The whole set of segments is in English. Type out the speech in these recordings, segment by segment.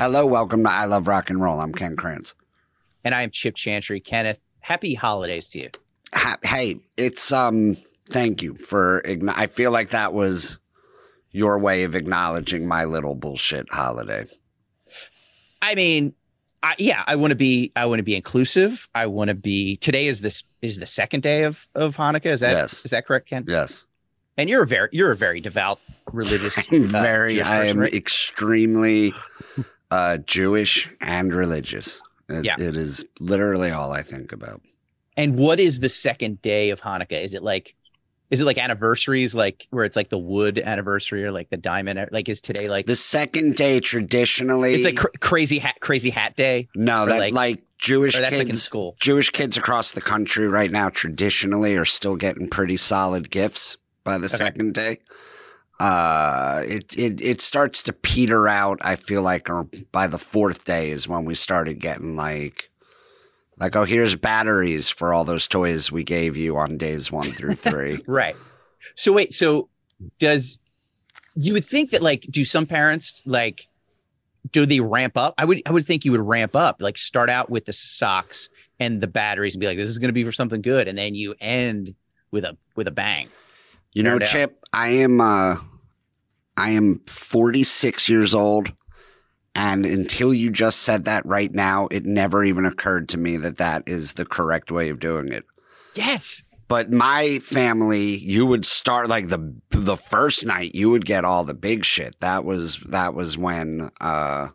Hello, welcome to I Love Rock and Roll. I'm Ken Krantz. And I am Chip Chantry. Kenneth, happy holidays to you. Ha- hey, it's um. Thank you for. Ign- I feel like that was your way of acknowledging my little bullshit holiday. I mean, I, yeah, I want to be. I want to be inclusive. I want to be. Today is this is the second day of of Hanukkah. Is that Yes. is that correct, Ken? Yes, And you're a very you're a very devout religious. I'm uh, very. I am right? extremely uh, Jewish and religious. It, Yeah. it is literally all I think about. And what is the second day of Hanukkah? Is it like, is it like anniversaries, like where it's like the wood anniversary or like the diamond? Like, is today like The second day traditionally, it's like cr- crazy hat, crazy hat day, no, that like- like, Jewish that's like in kids. school? Jewish kids across the country right now traditionally are still getting pretty solid gifts by the second day. Uh, it, it it starts to peter out. I feel like or by the fourth day is when we started getting like, like oh here's batteries for all those toys we gave you on days one through three. Right. So wait, so does you would think that like do some parents like do they ramp up? I would I would think you would ramp up, like start out with the socks and the batteries and be like, this is gonna be for something good, and then you end with a with a bang. You know. Chip, I am uh I am 46 years old and until you just said that right now, it never even occurred to me that that is the correct way of doing it. Yes. But my family, you would start like the the first night, you would get all the big shit. That was that was when uh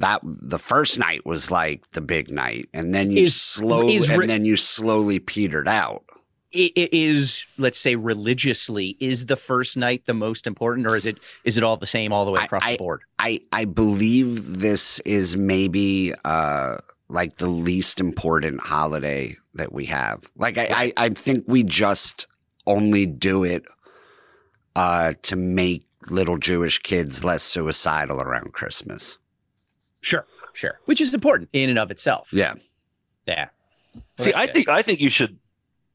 that the first night was like the big night, and then you Is- slowly is and then you slowly petered out. It, it is, let's say, religiously, is the first night the most important, or is it is it all the same all the way across I- the board? I I believe this is maybe uh like the least important holiday that we have. Like I I, I think we just only do it uh to make little Jewish kids less suicidal around Christmas. Sure, sure. Which is important in and of itself. Yeah. Yeah. Well, See, I good. think I think you should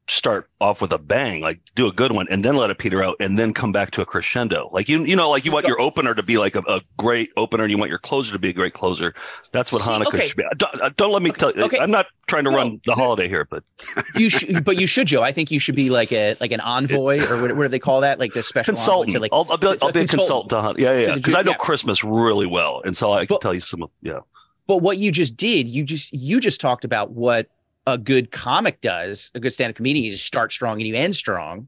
start off with a bang, like do a good one, and then let it peter out, and then come back to a crescendo. Like you, you know, like you want your opener to be like a, a great opener, and you want your closer to be a great closer. That's what See, Hanukkah okay. should be. Don't, uh, don't let me tell you. okay. I'm not trying to No, run the holiday here, but you should, but you should, Joe. I think you should be like a like an envoy or what, what do they call that? Like the special consultant. to, like I'll, I'll be, I'll be a consultant. consultant. to Hun- Yeah, yeah, because Jew- I know yeah. Christmas really well, and so I can But- tell you some. of Yeah, But what you just did, you just you just talked about what a good comic does, a good stand-up comedian. You just start strong and you end strong.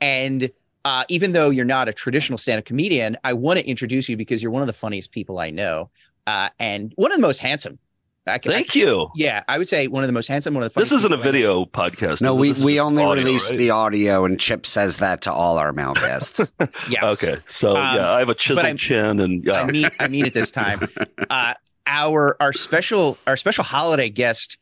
And uh, even though you're not a traditional stand-up comedian, I want to introduce you because you're one of the funniest people I know, uh, and one of the most handsome. Can, thank you. yeah, I would say one of the most handsome. One of the This isn't a people I know. video podcast. No, we we only audio, released right? the audio and Chip says that to all our male guests. Yes. Okay, so Um, yeah, I have a I'm- chiseled chin, and yeah, I mean, I mean it this time. Uh, our our special our special holiday guest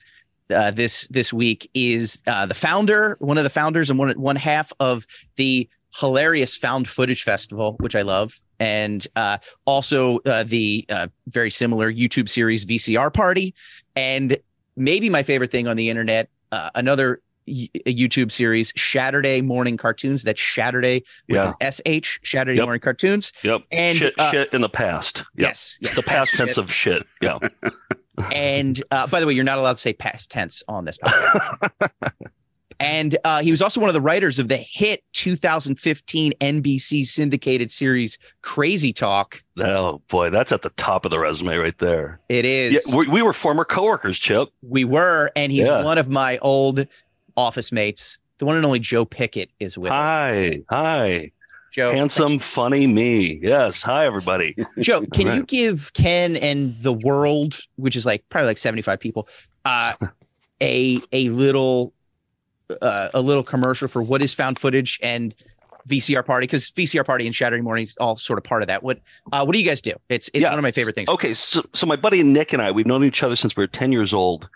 uh, this this week is uh, the founder, one of the founders, and one one half of the hilarious Found Footage Festival, which I love, and uh, also uh, the uh, very similar YouTube series VCR Party, and maybe my favorite thing on the internet, uh, another. y- a YouTube series, Saturday Morning Cartoons. That's Saturday with Yeah. an SH, Saturday Yep. Morning Cartoons. yep, and, shit, uh, shit in the past. Yep. Yes, yes, the past tense of shit. Yeah. And uh, by the way, you're not allowed to say past tense on this podcast. and uh, he was also one of the writers of the hit 2015 NBC syndicated series Crazy Talk. Oh boy, that's at the top of the resume right there. It is. Yeah, we, we were former coworkers, Chip. we were, and he's Yeah. one of my old office mates. The one and only Joe Pickett is with us. Hi, hi, Joe, handsome, funny me. Yes, hi everybody. Joe, can you give Ken and the world, which is like probably like 75 people, uh, a a little uh, a little commercial for what is found footage and VCR party? Because VCR party and Saturday morning is all sort of part of that. What uh, what do you guys do? It's it's Yeah. one of my favorite things. Okay, so so my buddy Nick and I, we've known each other since we were ten years old,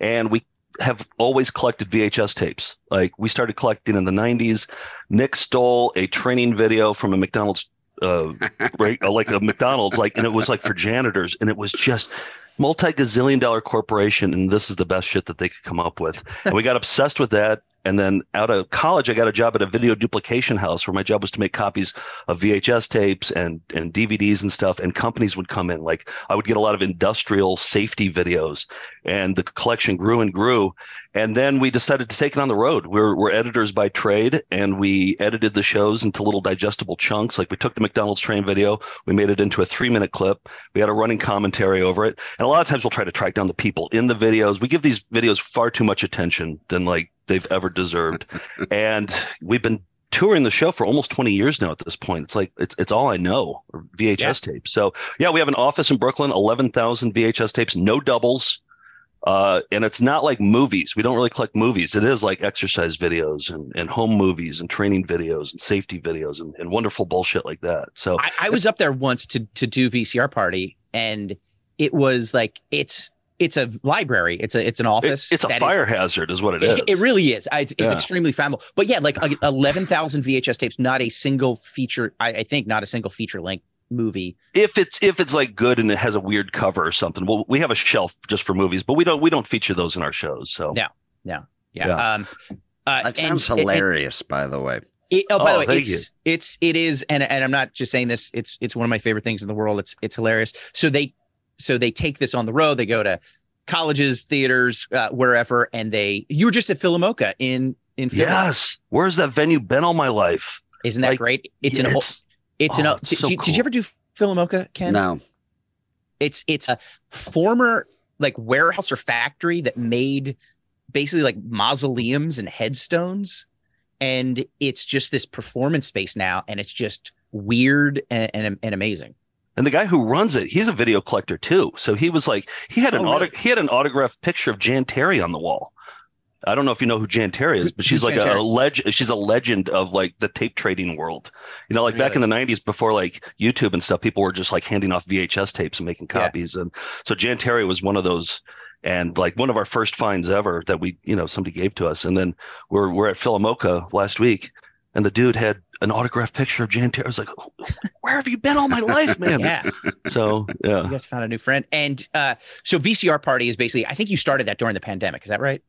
and we have always collected VHS tapes. Like we started collecting in the '90s. Nick stole a training video from a McDonald's, uh, right, uh, like a McDonald's, like, and it was like for janitors, and it was just multi gazillion dollar corporation, and this is the best shit that they could come up with. And we got obsessed with that. And then out of college, I got a job at a video duplication house where my job was to make copies of VHS tapes and, and DVDs and stuff. And companies would come in. Like I would get a lot of industrial safety videos and the collection grew and grew. And then we decided to take it on the road. We're, we're editors by trade and we edited the shows into little digestible chunks. Like we took the McDonald's train video, we made it into a three minute clip. We had a running commentary over it. And a lot of times we'll try to track down the people in the videos. We give these videos far too much attention than like they've ever deserved. and we've been touring the show for almost 20 years now at this point. It's like it's it's all I know, VHS yeah. tapes. So yeah, we have an office in Brooklyn, 11,000 VHS tapes, no doubles. Uh, and it's not like movies. We don't really collect movies. It is like exercise videos and, and home movies and training videos and safety videos and, and wonderful bullshit like that. So I, I was up there once to to do VCR party and it was like it's it's a library. It's a it's an office. It, it's a fire is, hazard, is what it is. It, it really is. It's, yeah. extremely flammable. But yeah, like eleven thousand VHS tapes, not a single feature. I, I, think not a single feature length movie. If it's if it's like good and it has a weird cover or something, well, we have a shelf just for movies, but we don't we don't feature those in our shows. So no, no, yeah. yeah. Um, uh, that sounds and, hilarious, and, by the way. It, oh, by oh, the way, it's you. it's it is, and and I'm not just saying this. It's it's one of my favorite things in the world. It's it's hilarious. So they so they take this on the road. They go to colleges, theaters, uh, wherever, and they. You were just at PhilaMOCA in in Philly. Yes. Where's that venue been all my life? Isn't that like, great? It's yeah, an it's, it's oh, an. It's did, so did, cool. did you ever do PhilaMOCA, Ken? No. It's it's a former like warehouse or factory that made basically like mausoleums and headstones and it's just this performance space now and it's just weird and, and, and amazing and the guy who runs it, he's a video collector too. So he was like, he had an oh, really? auto, he had an autographed picture of Jan Terri on the wall. I don't know if you know who Jan Terri is, but she's Who's like Jan a, a legend. She's a legend of like the tape trading world. You know, like really? back in the '90s, before like YouTube and stuff, people were just like handing off VHS tapes and making copies. Yeah. And so Jan Terri was one of those, and like one of our first finds ever that we, you know, somebody gave to us. And then we're we're at PhilaMOCA last week, and the dude had an autographed picture of Jan Terri. I was like, where have you been all my life, man? yeah. So yeah, you guys found a new friend, and uh, so VCR party is basically. I think you started that during the pandemic. Is that right?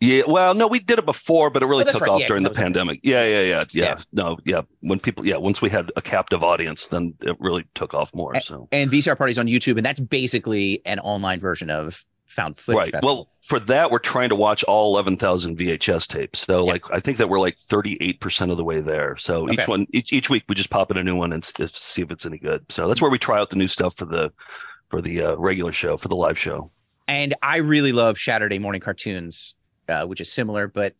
Yeah, well, no, we did it before, but it really oh, took right. off yeah, during the pandemic. Yeah, yeah, yeah, yeah, yeah, No, yeah. When people, yeah, once we had a captive audience, then it really took off more. So and VCR parties on YouTube, and that's basically an online version of found footage. Right. Festival. Well, for that, we're trying to watch all 11,000 VHS tapes. So, yeah. like, I think that we're like 38% of the way there. So, okay. each one, each, each week, we just pop in a new one and see if it's any good. So, that's where we try out the new stuff for the for the uh, regular show, for the live show. And I really love Saturday morning cartoons, uh, which is similar, but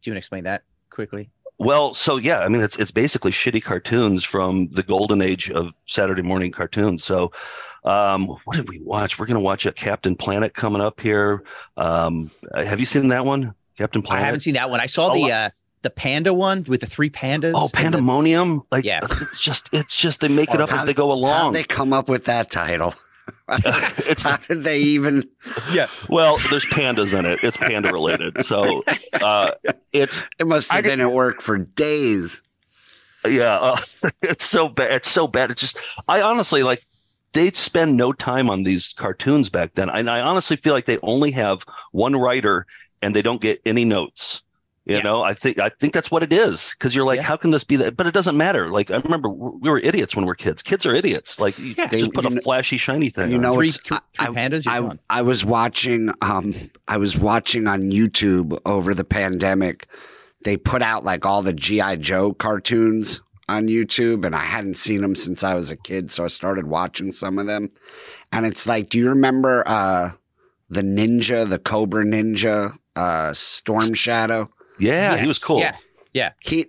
do you want to explain that quickly? Well, so yeah, I mean it's it's basically shitty cartoons from the golden age of Saturday morning cartoons. So um, what did we watch? We're going to watch a Captain Planet coming up here. Um, have you seen that one, Captain Planet? I haven't seen that one. I saw oh, the uh, the panda one with the three pandas. Oh, pandemonium! The, like, yeah, it's just it's just they make it up as they go along. How they come up with that title? it's how did they even? Yeah. Well, there's pandas in it. It's panda related, so uh, it's. It must have I been at work for days. Yeah, uh, it's so bad. It's so bad. It's just I honestly like they'd spend no time on these cartoons back then. And I honestly feel like they only have one writer and they don't get any notes. You yeah. know, I think I think that's what it is because you're like, yeah. how can this be that? But it doesn't matter. Like I remember we were idiots when we are kids. Kids are idiots. Like you yeah. just put a know, flashy shiny thing. You on. know, three, three, three pandas. I, I, I was watching. Um, I was watching on YouTube over the pandemic. They put out like all the GI Joe cartoons on YouTube, and I hadn't seen them since I was a kid, so I started watching some of them. And it's like, do you remember uh, the ninja, the Cobra Ninja, uh, Storm Shadow? Yeah, yes. he was cool. Yeah, yeah. He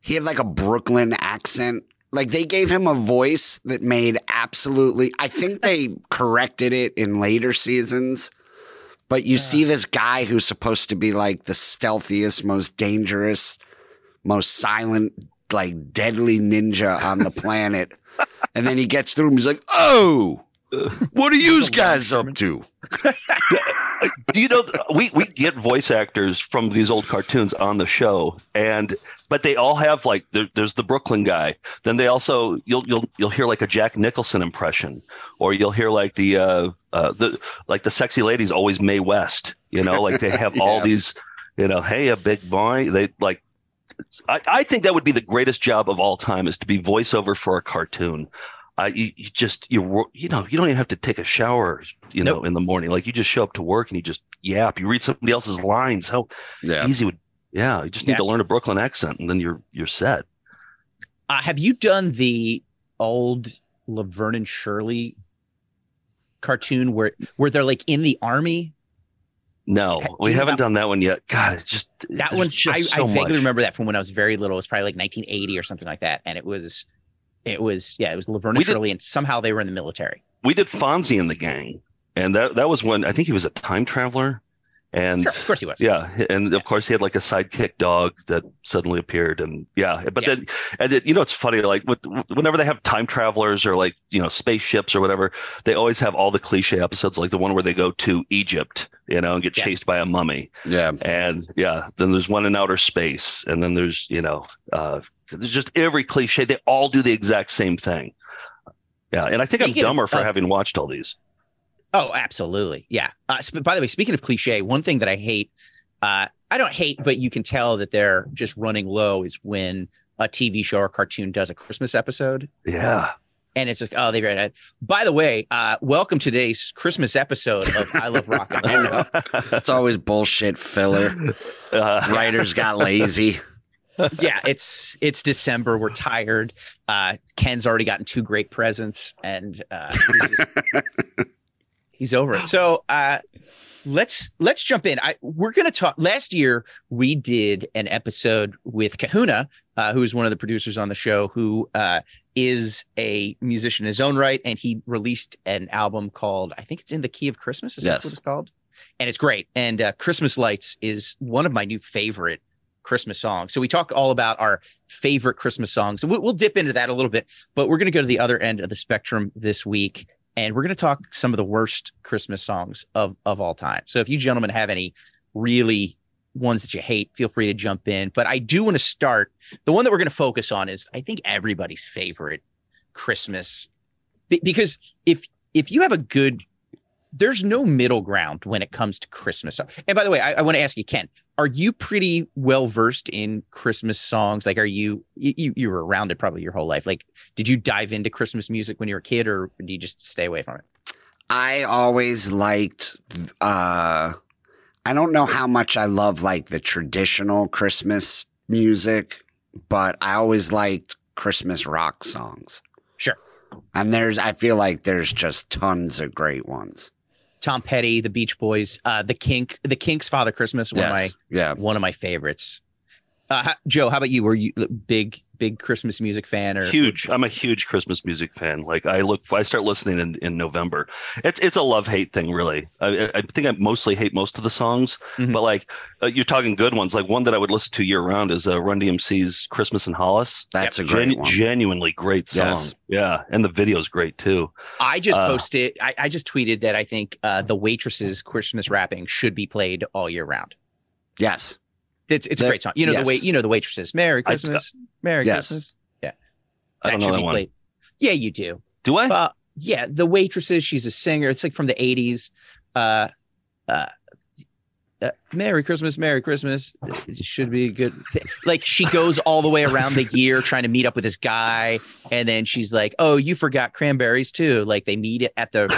he had like a Brooklyn accent. Like they gave him a voice that made absolutely. I think they corrected it in later seasons. But you yeah. see this guy who's supposed to be like the stealthiest, most dangerous, most silent like deadly ninja on the planet. and then he gets through and he's like, oh, what are you guys up to? Do you know we we get voice actors from these old cartoons on the show, and but they all have like there, there's the Brooklyn guy. Then they also you'll you'll you'll hear like a Jack Nicholson impression, or you'll hear like the uh, uh the like the sexy ladies always Mae West. You know, like they have yeah. all these You know, hey, a big boy. They like. I, I think that would be the greatest job of all time is to be voiceover for a cartoon. Uh, you, you just you you know you don't even have to take a shower you know Nope. in the morning like you just show up to work and you just yap you read somebody else's lines how Yeah. easy would yeah you just need Yeah. to learn a Brooklyn accent and then you're you're set Uh, have you done the old Laverne and Shirley cartoon where where they're like in the army? No do we haven't have- done that one yet God it's just That one's just I, so I vaguely much. remember that from when I was very little. It was probably like 1980 or something like that, and it was it was yeah it was Laverne and Shirley, and somehow they were in the military. we did Fonzie in the gang and that that was when I think he was a time traveler and Sure, of course he was. Yeah, and of course he had like a sidekick dog that suddenly appeared, and yeah, but Yeah. then and then, you know it's funny like with whenever they have time travelers or like you know spaceships or whatever, they always have all the cliche episodes like the one where they go to Egypt, you know, and get Yes. chased by a mummy, Yeah. and yeah, then there's one in outer space, and then there's you know, uh, there's just every cliche. They all do the exact same thing. Yeah, and I think Speaking I'm of- dumber for of- having watched all these. Oh, absolutely. Yeah. Uh, sp- by the way, speaking of cliche, one thing that I hate, uh, I don't hate, but you can tell that they're just running low is when a TV show or cartoon does a Christmas episode. Yeah, And it's just, oh, they read it. By the way, uh, welcome to today's Christmas episode of I Love Rock and I Roll. know. It's always bullshit filler. Uh, Writers got lazy. yeah, it's it's December. We're tired. Uh, Ken's already gotten two great presents, and uh, he's, over it. So uh, let's let's jump in. I we're gonna talk. Last year we did an episode with Kahuna, uh, who is one of the producers on the show, who uh, is a musician in his own right, and he released an album called I think it's in the Key of Christmas. Is that Yes. what it's called? And it's great. And uh, Christmas Lights is one of my new favorite Christmas songs. So we talked all about our favorite Christmas songs. We'll, we'll dip into that a little bit, but we're going to go to the other end of the spectrum this week, and we're going to talk some of the worst Christmas songs of of all time. So if you gentlemen have any really ones that you hate, feel free to jump in. But I do want to start. The one that we're going to focus on is I think everybody's favorite Christmas, Be- because if if you have a good there's no middle ground when it comes to Christmas. And by the way, I, I want to ask you, Ken, are you pretty well versed in Christmas songs? Like, are you, you you were around it probably your whole life? Like, did you dive into Christmas music when you were a kid, or do you just stay away from it? I always liked uh I don't know how much I love like the traditional Christmas music, but I always liked Christmas rock songs. Sure. And there's I feel like there's just tons of great ones. Tom Petty, the Beach Boys, uh, the Kink, the Kinks, Father Christmas, one yes. Of my one of my favorites. Uh, how- Joe, how about you? Were you a big big Christmas music fan or huge i'm a huge christmas music fan like i look i start listening in, in november it's it's a love hate thing really I, I think i mostly hate most of the songs Mhm. but like uh, you're talking good ones like one that i would listen to year round is uh, run dmc's christmas in hollis That's a great Genu- one. genuinely great song Yes. yeah and the video's great too I just Uh, posted. I, I just tweeted that I think uh, the waitresses Christmas wrapping should be played all year round. Yes. It's, it's a great song. You know yes. the way you know the waitresses. Merry I- Christmas, Merry Yes. Christmas. i don't should know that be one played. Yeah, you do. do i Uh, yeah, the waitresses. She's a singer. It's like from the '80s. Uh, uh, uh, Merry Christmas, Merry Christmas. It should be a good. thi- Like she goes all the way around the year trying to meet up with this guy, and then she's like, "Oh, you forgot cranberries too." Like they meet it at the.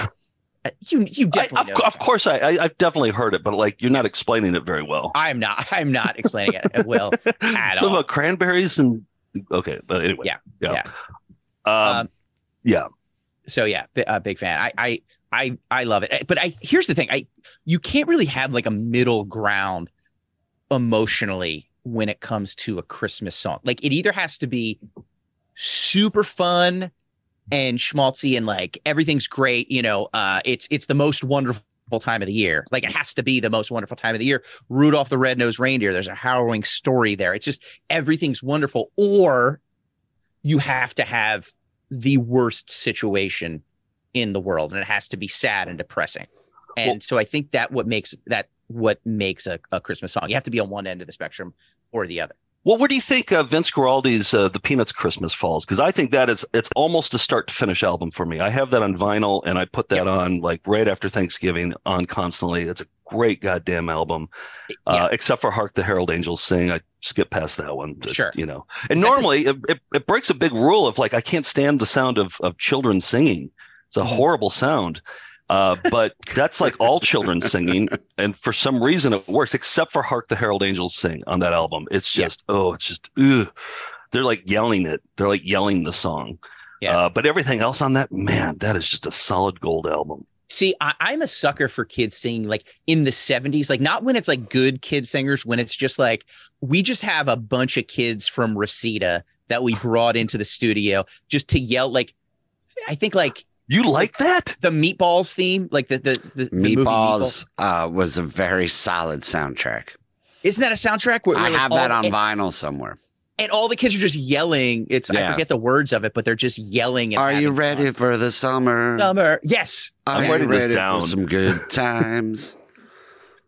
Uh, You you I- definitely of, know. of course I, I i've definitely heard it but like you're not explaining it very well I'm not. I'm not explaining it uh, well at so all. about cranberries and okay but anyway Yeah, yeah Um, um, yeah so yeah, a big fan. I I I I love it. But I here's the thing. I you can't really have like a middle ground emotionally when it comes to a Christmas song. Like it either has to be super fun and schmaltzy and like everything's great, you know, uh it's it's the most wonderful time of the year. Like it has to be the most wonderful time of the year. Rudolph the Red-Nosed Reindeer, there's a harrowing story there. It's just everything's wonderful or you have to have the worst situation in the world and it has to be sad and depressing and Well- so i think that what makes that what makes a, a christmas song you have to be on one end of the spectrum or the other Well, where do you think of Vince Guaraldi's uh, "The Peanuts Christmas" falls? Because I think that is it's almost a start to finish album for me. I have that on vinyl, and I put that on like right after Thanksgiving on constantly. It's a great goddamn album. Yeah. Uh, except for "Hark the Herald Angels Sing," I skip past that one. Sure. you know. And Is normally it, it, it breaks a big rule of like I can't stand the sound of of children singing. It's a Mhm. horrible sound. Uh, but that's like all children singing, and for some reason it works, except for "Hark the Herald Angels Sing" on that album. It's Yeah. just oh, it's just ugh. they're like yelling it. They're like yelling the song. Yeah. Uh, but everything else on that, man, that is just a solid gold album. See, I, I'm a sucker for kids singing like in the 70s, like not when it's like good kid singers, when it's just like we just have a bunch of kids from Reseda that we brought into the studio just to yell. Like, I think like You like that? the Meatballs theme, like the the, the, the movie Meatballs uh, was a very solid soundtrack. Isn't that a soundtrack? Where, I like, have that on and, vinyl somewhere. and all the kids are just yelling. It's I forget the words of it, but they're just yelling. And Are you ready fun. for the summer? Summer? Yes, I'm you writing this ready down. for some good times?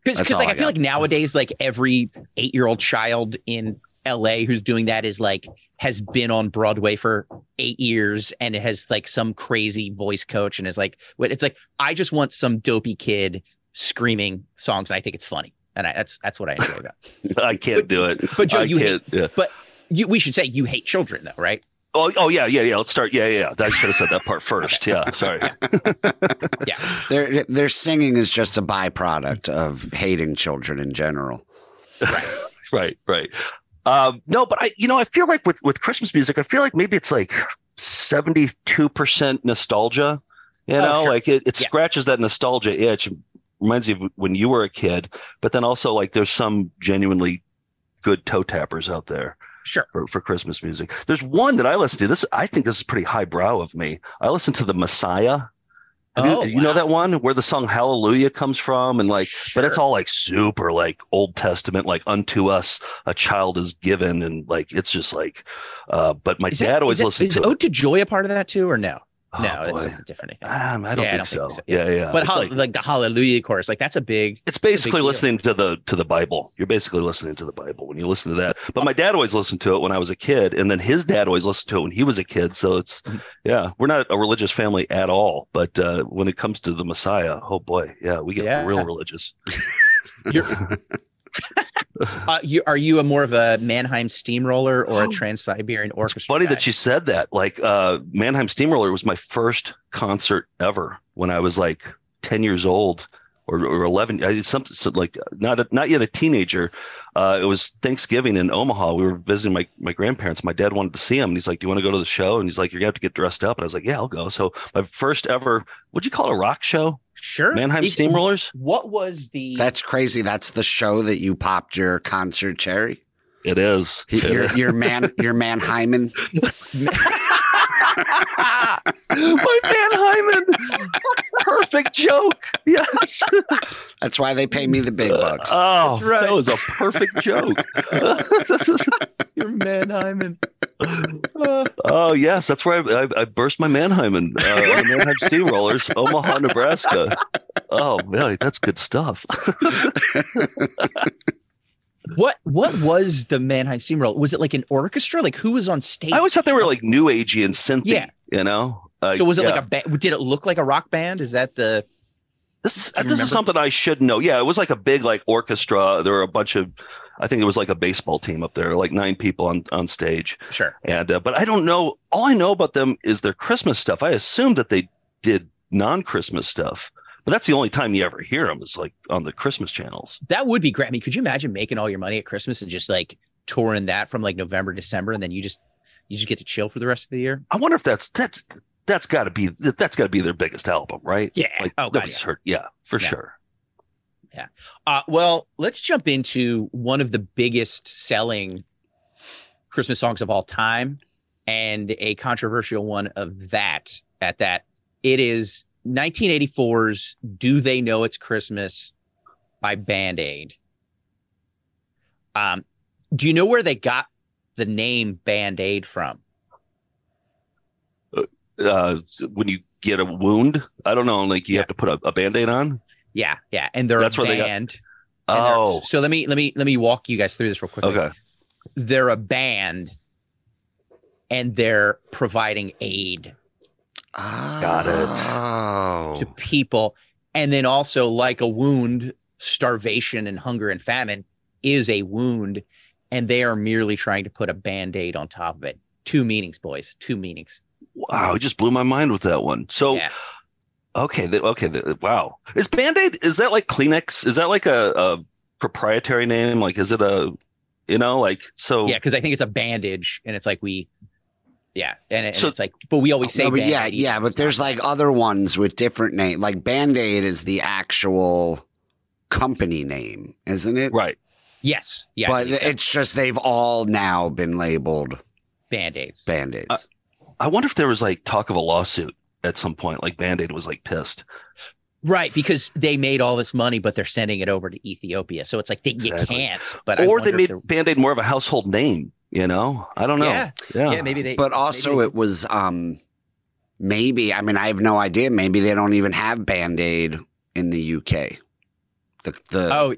because That's all like I I feel like nowadays, like every eight year old child in LA who's doing that is like has been on Broadway for eight years and has like some crazy voice coach and is like, what it's like. I just want some dopey kid screaming songs. And I think it's funny, and I, that's that's what I enjoy about. I can't do it. But Joe, I you hate. can't. Yeah. You, we should say you hate children, though, right? Oh, oh yeah, yeah, yeah. Let's start. Yeah, yeah. yeah. I should have said that part first. Yeah, sorry. Yeah, their their singing is just a byproduct of hating children in general. right, right. Um, no, but I, you know, I feel like with with Christmas music, I feel like maybe it's like seventy two percent nostalgia. You Oh, know, sure. like it, it Yeah. scratches that nostalgia itch. Reminds you of when you were a kid, but then also like there's some genuinely good toe tappers out there. Sure. for, for Christmas music. There's one that I listen to. This I think this is pretty highbrow of me. I listen to the Messiah. Have you, Oh, you know that one where the song Hallelujah comes from, and like, but it's all like super like Old Testament, like unto us a child is given, and like it's just like. Uh, but my Is dad that- always is that- listened Is to. Ode to Joy a part of that too, or no? Oh, no, that's boy. something different. I. Um, I don't, Yeah, I think, don't so. think so. Yeah, yeah. but It's hol- like- like, the Hallelujah chorus, like that's a big. It's basically deal. listening to the to the Bible. You're basically listening to the Bible when you listen to that. But my dad always listened to it when I was a kid, and then his dad always listened to it when he was a kid. So it's Mhm. yeah, we're not a religious family at all. But uh, when it comes to the Messiah, oh boy, yeah, we get Yeah. real religious. You're, uh, you are you a more of a Mannheim steamroller or a Oh. Trans Siberian It's Orchestra? funny guy? that you said that. Like uh, Mannheim Steamroller was my first concert ever when I was like ten years old. Or, or eleven, I did something so like not a, not yet a teenager. Uh, it was Thanksgiving in Omaha. We were visiting my my grandparents. My dad wanted to see him, and he's like, "Do you want to go to the show?" And he's like, "You're gonna have to get dressed up." And I was like, "Yeah, I'll go." So my first ever, what'd you call it, a rock show? Sure. Mannheim Is- Steamrollers. What was the? That's crazy. That's the show that you popped your concert cherry. It is. Your your man your man Hyman. my man Hyman. Perfect joke. Yes. That's why they pay me the big bucks. Oh, That's right. that was a perfect joke. your Mannheim and. Uh, oh yes, that's where I, I, I burst my Mannheimen uh, on the Mannheim Steamrollers, Omaha, Nebraska. Oh man, that's good stuff. what what was the Mannheim steamroller? Was it like an orchestra? Like who was on stage? I always thought they were like new agey and synthy. Yeah. you know. Uh, So was it yeah. like a band? Did it look like a rock band? Is that the? This is this is something I should know. Yeah, it was like a big like orchestra. There were a bunch of, I think it was like a baseball team up there, like nine people on on stage. Sure. And uh, but I don't know. All I know about them is their Christmas stuff. I assume that they did non-Christmas stuff, but that's the only time you ever hear them is like on the Christmas channels. That would be great. I mean, could you imagine making all your money at Christmas and just like touring that from like November, December, and then you just you just get to chill for the rest of the year? I wonder if that's that's that's got to be that's got to be their biggest album, right? Yeah. Like oh, God, yeah. heard. Yeah, for Yeah. sure. Yeah. Uh, well, let's jump into one of the biggest selling Christmas songs of all time and a controversial one of that at that. It is 1984's Do They Know It's Christmas by Band Aid. Um, do you know where they got the name Band Aid from? Uh, when you get a wound, I don't know, like you have to put a, a band-aid on. Yeah, yeah, and they're That's a where they got- band. Oh, so let me let me let me walk you guys through this real quick. okay. they're a band and they're providing aid Oh. Got it. Oh. to people and then also like a wound starvation and hunger and famine is a wound, and they are merely trying to put a band aid on top of it. Two meanings, boys. Two meanings. Wow, it just blew my mind with that one. So, Yeah. okay, the, okay, the, wow. Is Band Aid? Is that like Kleenex? Is that like a, a proprietary name? Like, is it a, you know, like so? Yeah, because I think it's a bandage, and it's like we, yeah, and, it, and So- it's like, but we always say, No, but yeah, yeah, but there's like other ones with different name. Like Band Aid is the actual company name, isn't it? Right. yes, yeah, but it's just they've all now been labeled band aids. Band Aids. Uh, I wonder if there was like talk of a lawsuit at some point. Like Band Aid was like pissed. Right, because they made all this money, but they're sending it over to Ethiopia. So it's like they, you can't. But I or they made Band Aid more of a household name. You know, I don't know. Yeah, yeah. yeah, maybe they. but also maybe it was um maybe I mean I have no idea. Maybe they don't even have Band Aid in the UK. The the oh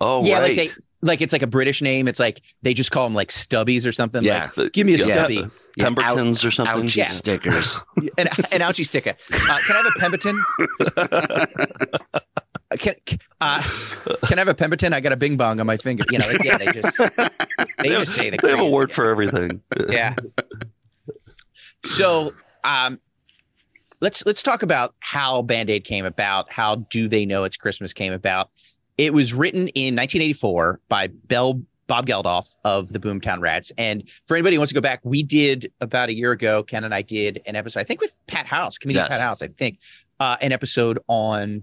Oh, yeah, right. like they like it's like a British name. It's like they just call them like stubbies or something. Yeah. The- give me a yeah, stubby. the yeah, out- Pembertons or something. ouchie Yeah. stickers. like an, an ouchie sticker. Uh, can I have a Pemberton? Can uh, can I have a Pemberton? I got a Bing Bong on my finger. You know, like, yeah, they just they just say the They have a crazy- word for everything. yeah. So, um, let's let's talk about how Band Aid came about. How do they know it's Christmas came about? It was written in 1984 by Bell Bob Geldof of the Boomtown Rats. And for anybody who wants to go back, we did about a year ago. Ken and I did an episode. I think with Pat House, comedian Yes. Pat House. I think uh, an episode on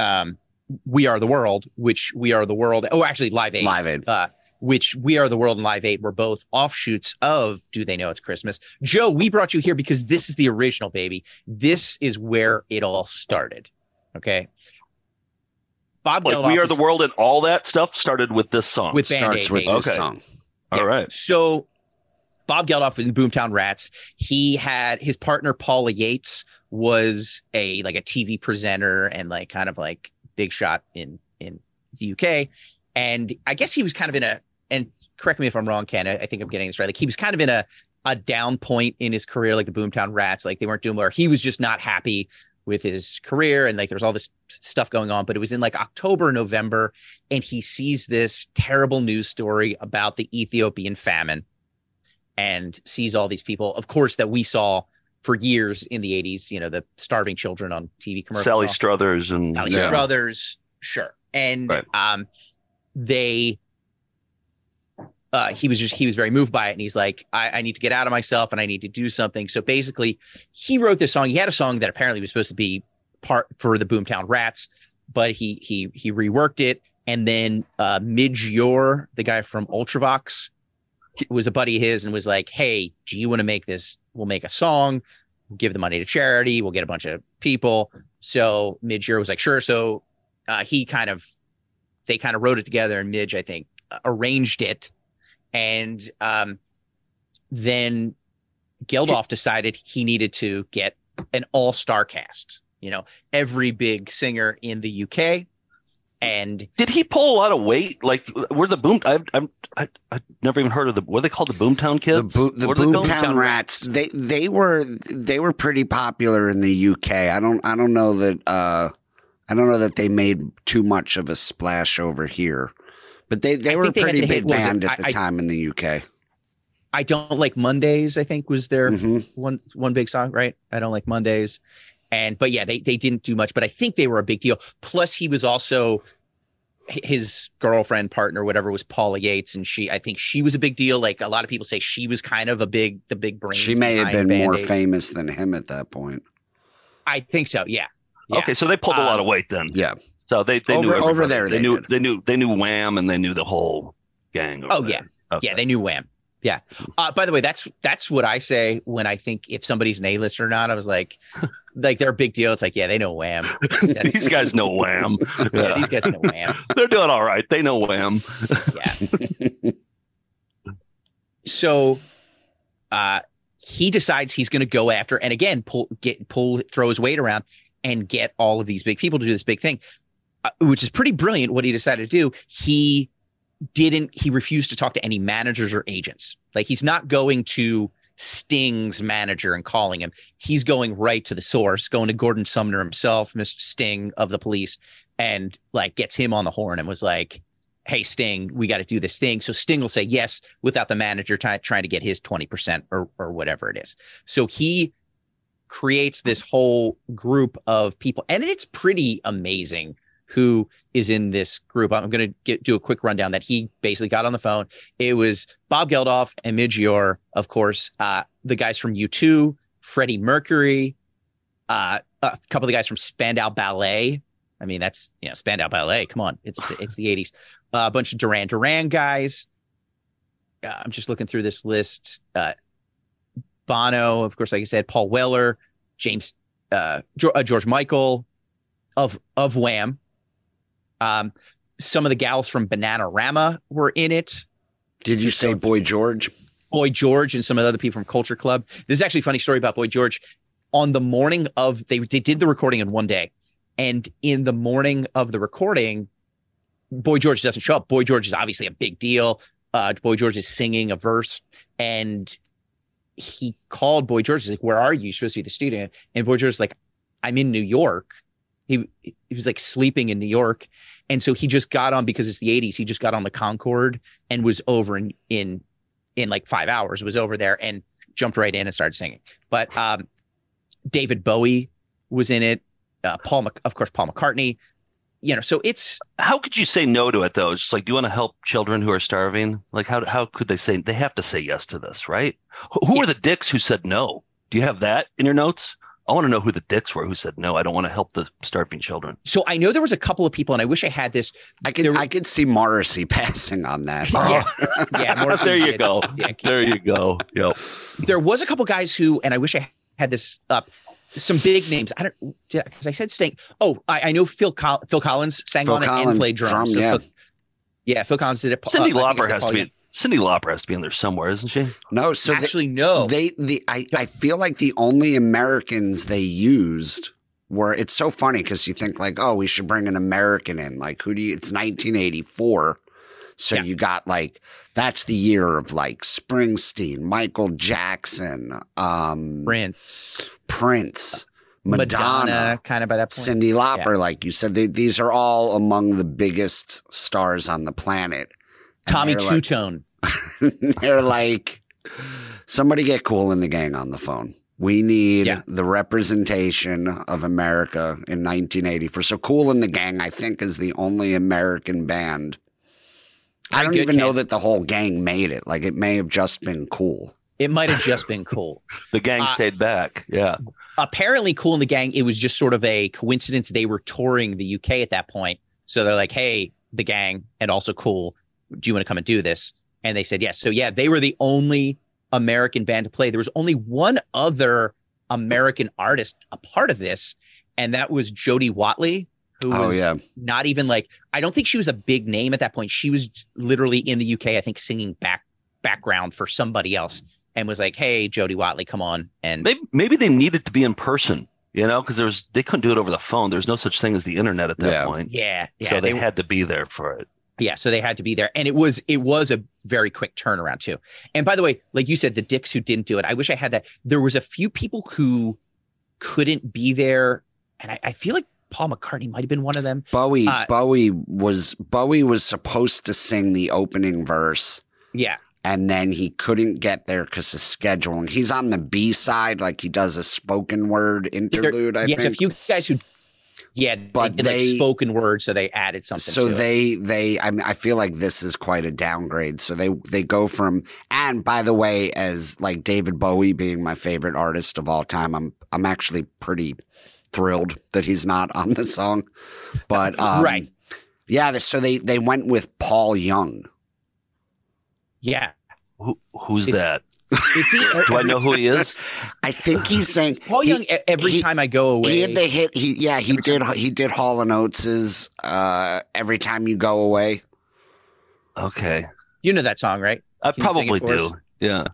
um, We Are the World, which We Are the World. Oh, actually, Live Aid Live Aid. uh, which We Are the World and Live Aid were both offshoots of Do They Know It's Christmas? Joe, we brought you here because this is the original, baby. This is where it all started. Okay. Bob Like Geldof We Are the World and all that stuff started with this song. with Band Starts Aid. with baby. this Okay. song. all right. So Bob Geldof in Boomtown Rats, he had his partner Paula Yates was a like a TV presenter and like kind of like big shot in in the UK. And I guess he was kind of in a and correct me if I'm wrong, Ken. I, I think I'm getting this right. Like he was kind of in a a down point in his career, like the Boomtown Rats. Like they weren't doing well. He was just not happy with his career and like there was all this stuff going on. But it was in like October, November, and he sees this terrible news story about the Ethiopian famine and sees all these people, of course, that we saw for years in the 80s, you know, the starving children on TV commercials. Sally Struthers and Sally Yeah. Struthers, sure. And Right. um they uh he was just he was very moved by it and he's like, I, I need to get out of myself and I need to do something. So basically he wrote this song. He had a song that apparently was supposed to be part for the Boomtown Rats, but he he he reworked it. And then uh Midge Ure, the guy from Ultravox, was a buddy of his and was like, Hey, do you want to make this? We'll make a song, give the money to charity, we'll get a bunch of people. So Midge was like, sure. So uh, he kind of they kind of wrote it together and Midge, I think, arranged it. And um, then Geldof decided he needed to get an all-star cast, you know, every big singer in the UK. And Did he pull a lot of weight? Like, were the boom? I've, I'm, I, I've never even heard of the. What are they called? The Boomtown The, Kids. Bo- the What are? Boomtown Rats. They they were they were pretty popular in the UK. I don't I don't know that uh I don't know that they made too much of a splash over here, but they they I were a think they had pretty to hit- big it? band at the I- time in the UK. I don't like Mondays, I think was their hmm one one big song, right? I don't like Mondays. And but yeah, they they didn't do much, but I think they were a big deal. Plus, he was also his girlfriend, partner, whatever, was Paula Yates, and she I think she was a big deal. Like a lot of people say she was kind of a big the big brain. She may have been more famous than him at that point. I think so, yeah. Yeah. Okay, so they pulled a lot of Um, weight then. Yeah. So they, they knew Over- over there They, they knew did. they knew they knew Wham and they knew the whole gang. over Oh, there. yeah. Okay. Yeah, they knew Wham. Yeah. Uh, by the way, that's that's what I say when I think if somebody's an A-list or not. I was like, like they're a big deal. It's like, yeah, they know Wham. These guys know Wham. Yeah, Yeah. these guys know Wham. They're doing all right. They know Wham. Yeah. so uh he decides he's going to go after and again pull get pull throw his weight around and get all of these big people to do this big thing uh, which is pretty brilliant what he decided to do he didn't he refused to talk to any managers or agents like he's not going to sting's manager and calling him he's going right to the source going to gordon sumner himself mr sting of the police and like gets him on the horn and was like, "Hey Sting, we got to do this thing." So Sting will say yes without the manager t- trying to get his twenty percent or or whatever it is. So he creates this whole group of people, and it's pretty amazing who is in this group. I'm going to get do a quick rundown that he basically got on the phone. It was Bob Geldof and Midge Ure, of course, uh, the guys from U2, Freddie Mercury, uh, a couple of the guys from Spandau Ballet. I mean, that's you know Spandau Ballet. Come on, it's the, it's the 80s. Uh, a bunch of Duran Duran guys. Uh, I'm just looking through this list. Uh, Bono, of course, like I said, Paul Weller, James, uh, George Michael, of of Wham, um, some of the gals from Bananarama were in it. Did you say Boy George? Boy George and some of the other people from Culture Club. This is actually a funny story about Boy George. On the morning of they they did the recording in one day, and in the morning of the recording, Boy George doesn't show up. Boy George is obviously a big deal. Uh, Boy George is singing a verse, and he called Boy George. He's like, "Where are you? You're supposed to be the student." And Boy George is like, "I'm in New York." He he was like sleeping in New York, and so he just got on because it's the 80s. He just got on the Concorde and was over in in in like five hours. Was over there and jumped right in and started singing. But um, David Bowie was in it. Uh, Paul, of course, Paul McCartney. You know, so it's how could you say no to it though? It's just like, do you want to help children who are starving? Like, how how could they say they have to say yes to this, right? Who yeah. are the dicks who said no? Do you have that in your notes? I want to know who the dicks were who said no. I don't want to help the starving children. So I know there was a couple of people, and I wish I had this. I could I could see Morrissey passing on that. yeah, yeah. Morrissey there you did. go. Yeah, there you go. Yep. There was a couple guys who, and I wish I had this up. Some big names. I don't because I, I, said Sting. Oh, I, I know Phil Col- Phil Collins sang Phil on Collins, it and played drums. Drum, so yeah. Phil, yeah, Phil Collins did it. Cyndi uh, Lauper has to be. Cyndi Lauper has to be in there somewhere, isn't she? No, so actually, they, no. They, the, I, I feel like the only Americans they used were. It's so funny because you think like, oh, we should bring an American in. Like, who do you? It's 1984, so Yeah. you got like that's the year of like Springsteen, Michael Jackson, um, Prince, Prince, Madonna, Madonna. kind of by that point. Cyndi Lauper, like you said, they, these are all among the biggest stars on the planet. And Tommy they're Two like- Tone. they're like, somebody get Kool and the Gang on the phone. We need Yeah. the representation of America in 1984. So, Kool and the Gang, I think, is the only American band. I don't good, even know that the whole gang made it. Like, it may have just been cool. It might have just been cool. The gang Uh, stayed back. Yeah. apparently Kool and the Gang it was just sort of a coincidence they were touring the uk at that point so they're like hey the gang and also cool do you want to come and do this and they said yes so yeah they were the only american band to play there was only one other american artist a part of this and that was jody watley who Oh, was yeah. not even like i don't think she was a big name at that point she was literally in the uk i think singing back background for somebody else and was like hey jody watley come on and Maybe maybe they needed to be in person, you know, because there's they couldn't do it over the phone. There's no such thing as the internet at that Yeah. point. yeah yeah so they, were- had to be there for it. Yeah, so they had to be there, and it was it was a very quick turnaround too. And by the way, like you said, the dicks who didn't do it, I wish I had that. There was a few people who couldn't be there, and I, I feel like Paul McCartney might have been one of them. Bowie, Uh, Bowie was Bowie was supposed to sing the opening verse, Yeah, and then he couldn't get there because of scheduling. He's on the B side, like he does a spoken word interlude. I yeah, there's a few guys who, yeah, But they, did, like spoken word, so they added something. so to it. they they I mean I feel like this is quite a downgrade. So they they go from and by the way, as like David Bowie being my favorite artist of all time, I'm I'm actually pretty thrilled that he's not on the song. But um, Right. yeah. So they they went with Paul Young. yeah, Who, who's Is- that? Is he, Do I know who he is? I think he's saying Paul he- Young? every he- time I go away, He had the hit. He yeah. He Every did. He did Hall and Oates's uh, every time you go away. Okay, you know that song, right? I Can you sing it probably for us? do. Yeah.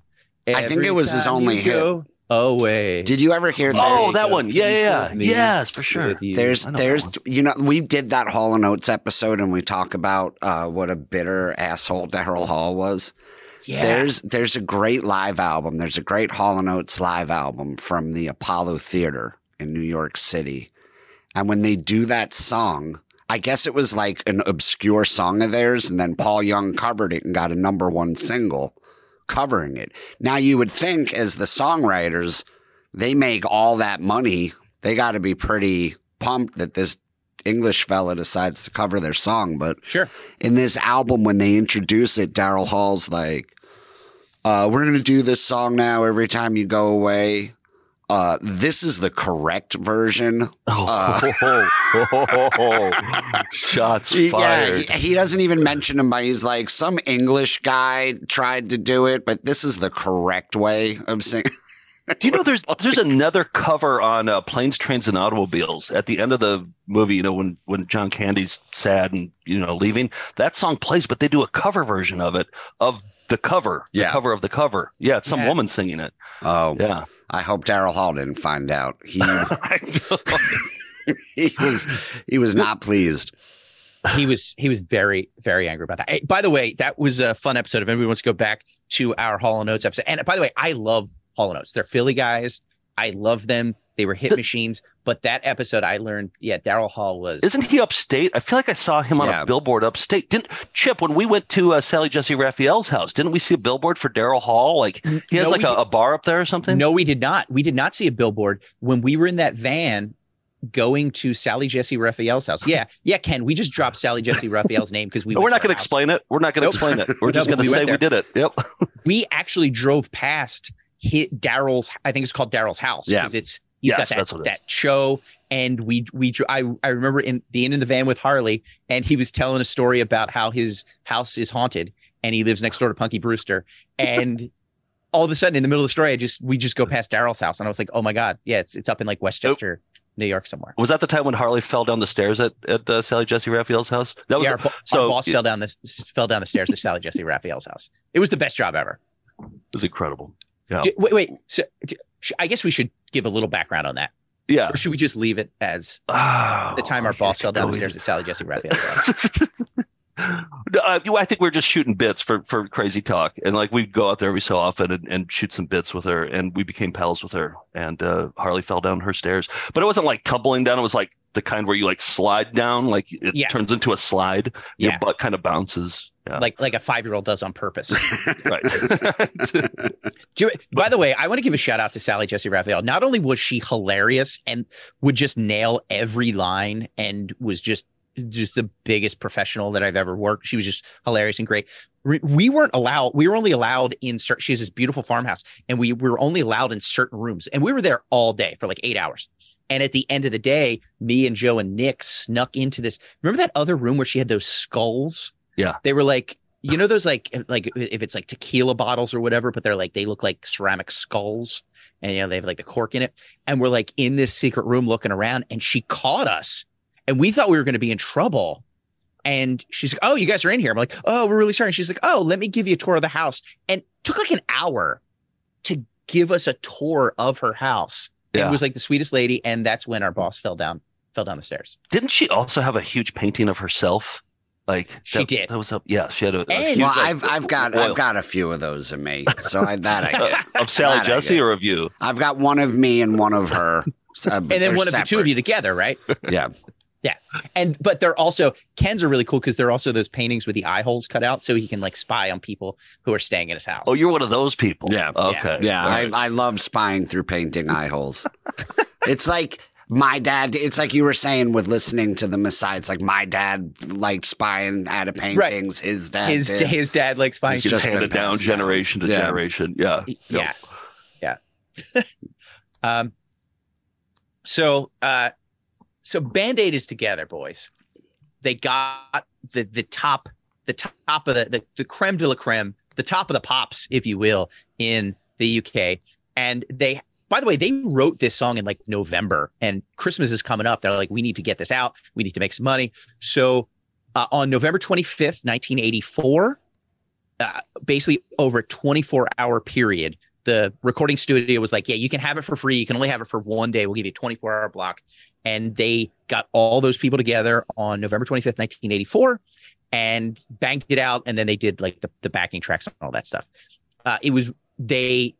I think it was his only you hit. Away. Did you ever hear? That? Oh, that one. Yeah, yeah, yeah. Yes, for sure. There's, I know that there's, you know, we did that Hall and Oates episode, and we talk about uh, what a bitter asshole Daryl Hall was. Yeah. There's, there's a great live album. There's a great Hall and Oates live album from the Apollo Theater in New York City, and when they do that song, I guess it was like an obscure song of theirs, and then Paul Young covered it and got a number one single covering it. Now you would think, as the songwriters, they make all that money. They got to be pretty pumped that this English fella decides to cover their song. But Sure. in this album, when they introduce it, Daryl Hall's like, uh, "We're gonna do this song now. Every time you go away." Uh, this is the correct version. Oh, shots fired. Yeah, he, he doesn't even mention him, but he's like some English guy tried to do it, but this is the correct way of singing. Do you know there's there's another cover on uh, Planes, Trains, and Automobiles at the end of the movie? You know when when John Candy's sad and you know leaving, that song plays, but they do a cover version of it of the cover, the Yeah. cover of the cover. Yeah, it's some Yeah. woman singing it. Oh, Yeah, I hope Daryl Hall didn't find out. He he was he was not pleased. he was he was very very angry about that. Hey, by the way, that was a fun episode. If anybody wants to go back to our Hall and Oates episode, and by the way, I love Hall and Oates. They're Philly guys. I love them. They were hit The- machines. But that episode, I learned, yeah, Daryl Hall was. isn't he upstate? I feel like I saw him on Yeah. a billboard upstate. Didn't Chip when we went to uh, Sally Jessy Raphael's house? Didn't we see a billboard for Daryl Hall? Like he has No, like a, a bar up there or something. No, we did not. We did not see a billboard when we were in that van going to Sally Jessy Raphael's house. Yeah, yeah, Ken. We just dropped Sally Jessy Raphael's name because we. no, we're not going to explain it. We're not going to Nope. explain it. We're just but going to we say we did it. Yep. We actually drove past Daryl's. I think it's called Daryl's house. Yeah. it's he's Yes, got that, that's what that show. And we we I I remember in being in the van with Harley, and he was telling a story about how his house is haunted, and he lives next door to Punky Brewster, and. All of a sudden, in the middle of the story, I just we just go past Daryl's house, and I was like, "Oh my god, yeah, it's it's up in like Westchester, New York somewhere." Was that the time when Harley fell down the stairs at at uh, Sally Jessy Raphael's house? That was yeah, our, bo- so- our boss fell down the fell down the stairs at Sally Jessy Raphael's house. It was the best job ever. it was incredible. Yeah. D- wait, wait. So, d- sh- I guess we should give a little background on that, Yeah. or should we just leave it as Oh, the time our boss fell down the stairs at Sally Jessy? No, uh, I think we're just shooting bits for for crazy talk, and like we'd go out there every so often and, and shoot some bits with her, and we became pals with her. And uh, Harley fell down her stairs, but it wasn't like tumbling down. It was like the kind where you like slide down, like it Yeah. turns into a slide. Your Yeah. butt kind of bounces. Yeah, like like a five year old does on purpose. right. Do. By the way, I want to give a shout out to Sally Jessy Raphael. Not only was she hilarious and would just nail every line and was just just the biggest professional that I've ever worked. She was just hilarious and great. We we weren't allowed. We were only allowed in certain. She has this beautiful farmhouse, and we were only allowed in certain rooms, and we were there all day for like eight hours. And at the end of the day, me and Joe and Nick snuck into this. Remember that other room where she had those skulls? Yeah. They were like, you know, those like like if it's like tequila bottles or whatever, but they're like they look like ceramic skulls, and you know they have like the cork in it. And we're like in this secret room looking around, and she caught us, and we thought we were going to be in trouble. And she's like, "Oh, you guys are in here." I'm like, "Oh, we're really sorry." And she's like, "Oh, let me give you a tour of the house." And took like an hour to give us a tour of her house. And Yeah. It was like the sweetest lady, and that's when our boss fell down fell down the stairs. Didn't she also have a huge painting of herself? Like She that- did. That was up. Yeah, she had a, a And- huge, Well, like, I've I've got oil. I've got a few of those in me, so I, that I get. of Sally That Jesse or of you. I've got one of me and one of her, So, and then they're one of the two of you together, right? Yeah, Yeah. And but they're also Ken's are really cool because they're also those paintings with the eye holes cut out, so he can like spy on people who are staying at his house. Oh, you're one of those people. Yeah. Okay. yeah. All right. I, I love spying through painting eye holes. it's like my dad. It's like you were saying with listening to the Messiah. It's like my dad liked spying out of paintings. His dad his did. his dad like spying. It's It's just just handed down passed down. generation to Yeah. generation. Yeah. yeah yeah um so uh so band-aid is together boys they got the the top the top of the, the the creme de la creme the top of the pops if you will in the uk and they by the way they wrote this song in like november and christmas is coming up. They're like we need to get this out. We need to make some money. So uh, on november 25th 1984 uh, basically over a 24 hour period the recording studio was like yeah you can have it for free. You can only have it for one day. We'll give you a 24 hour block. And they got all those people together on november 25th 1984 and banged it out and then they did like the, the backing tracks and all that stuff. Uh, it was they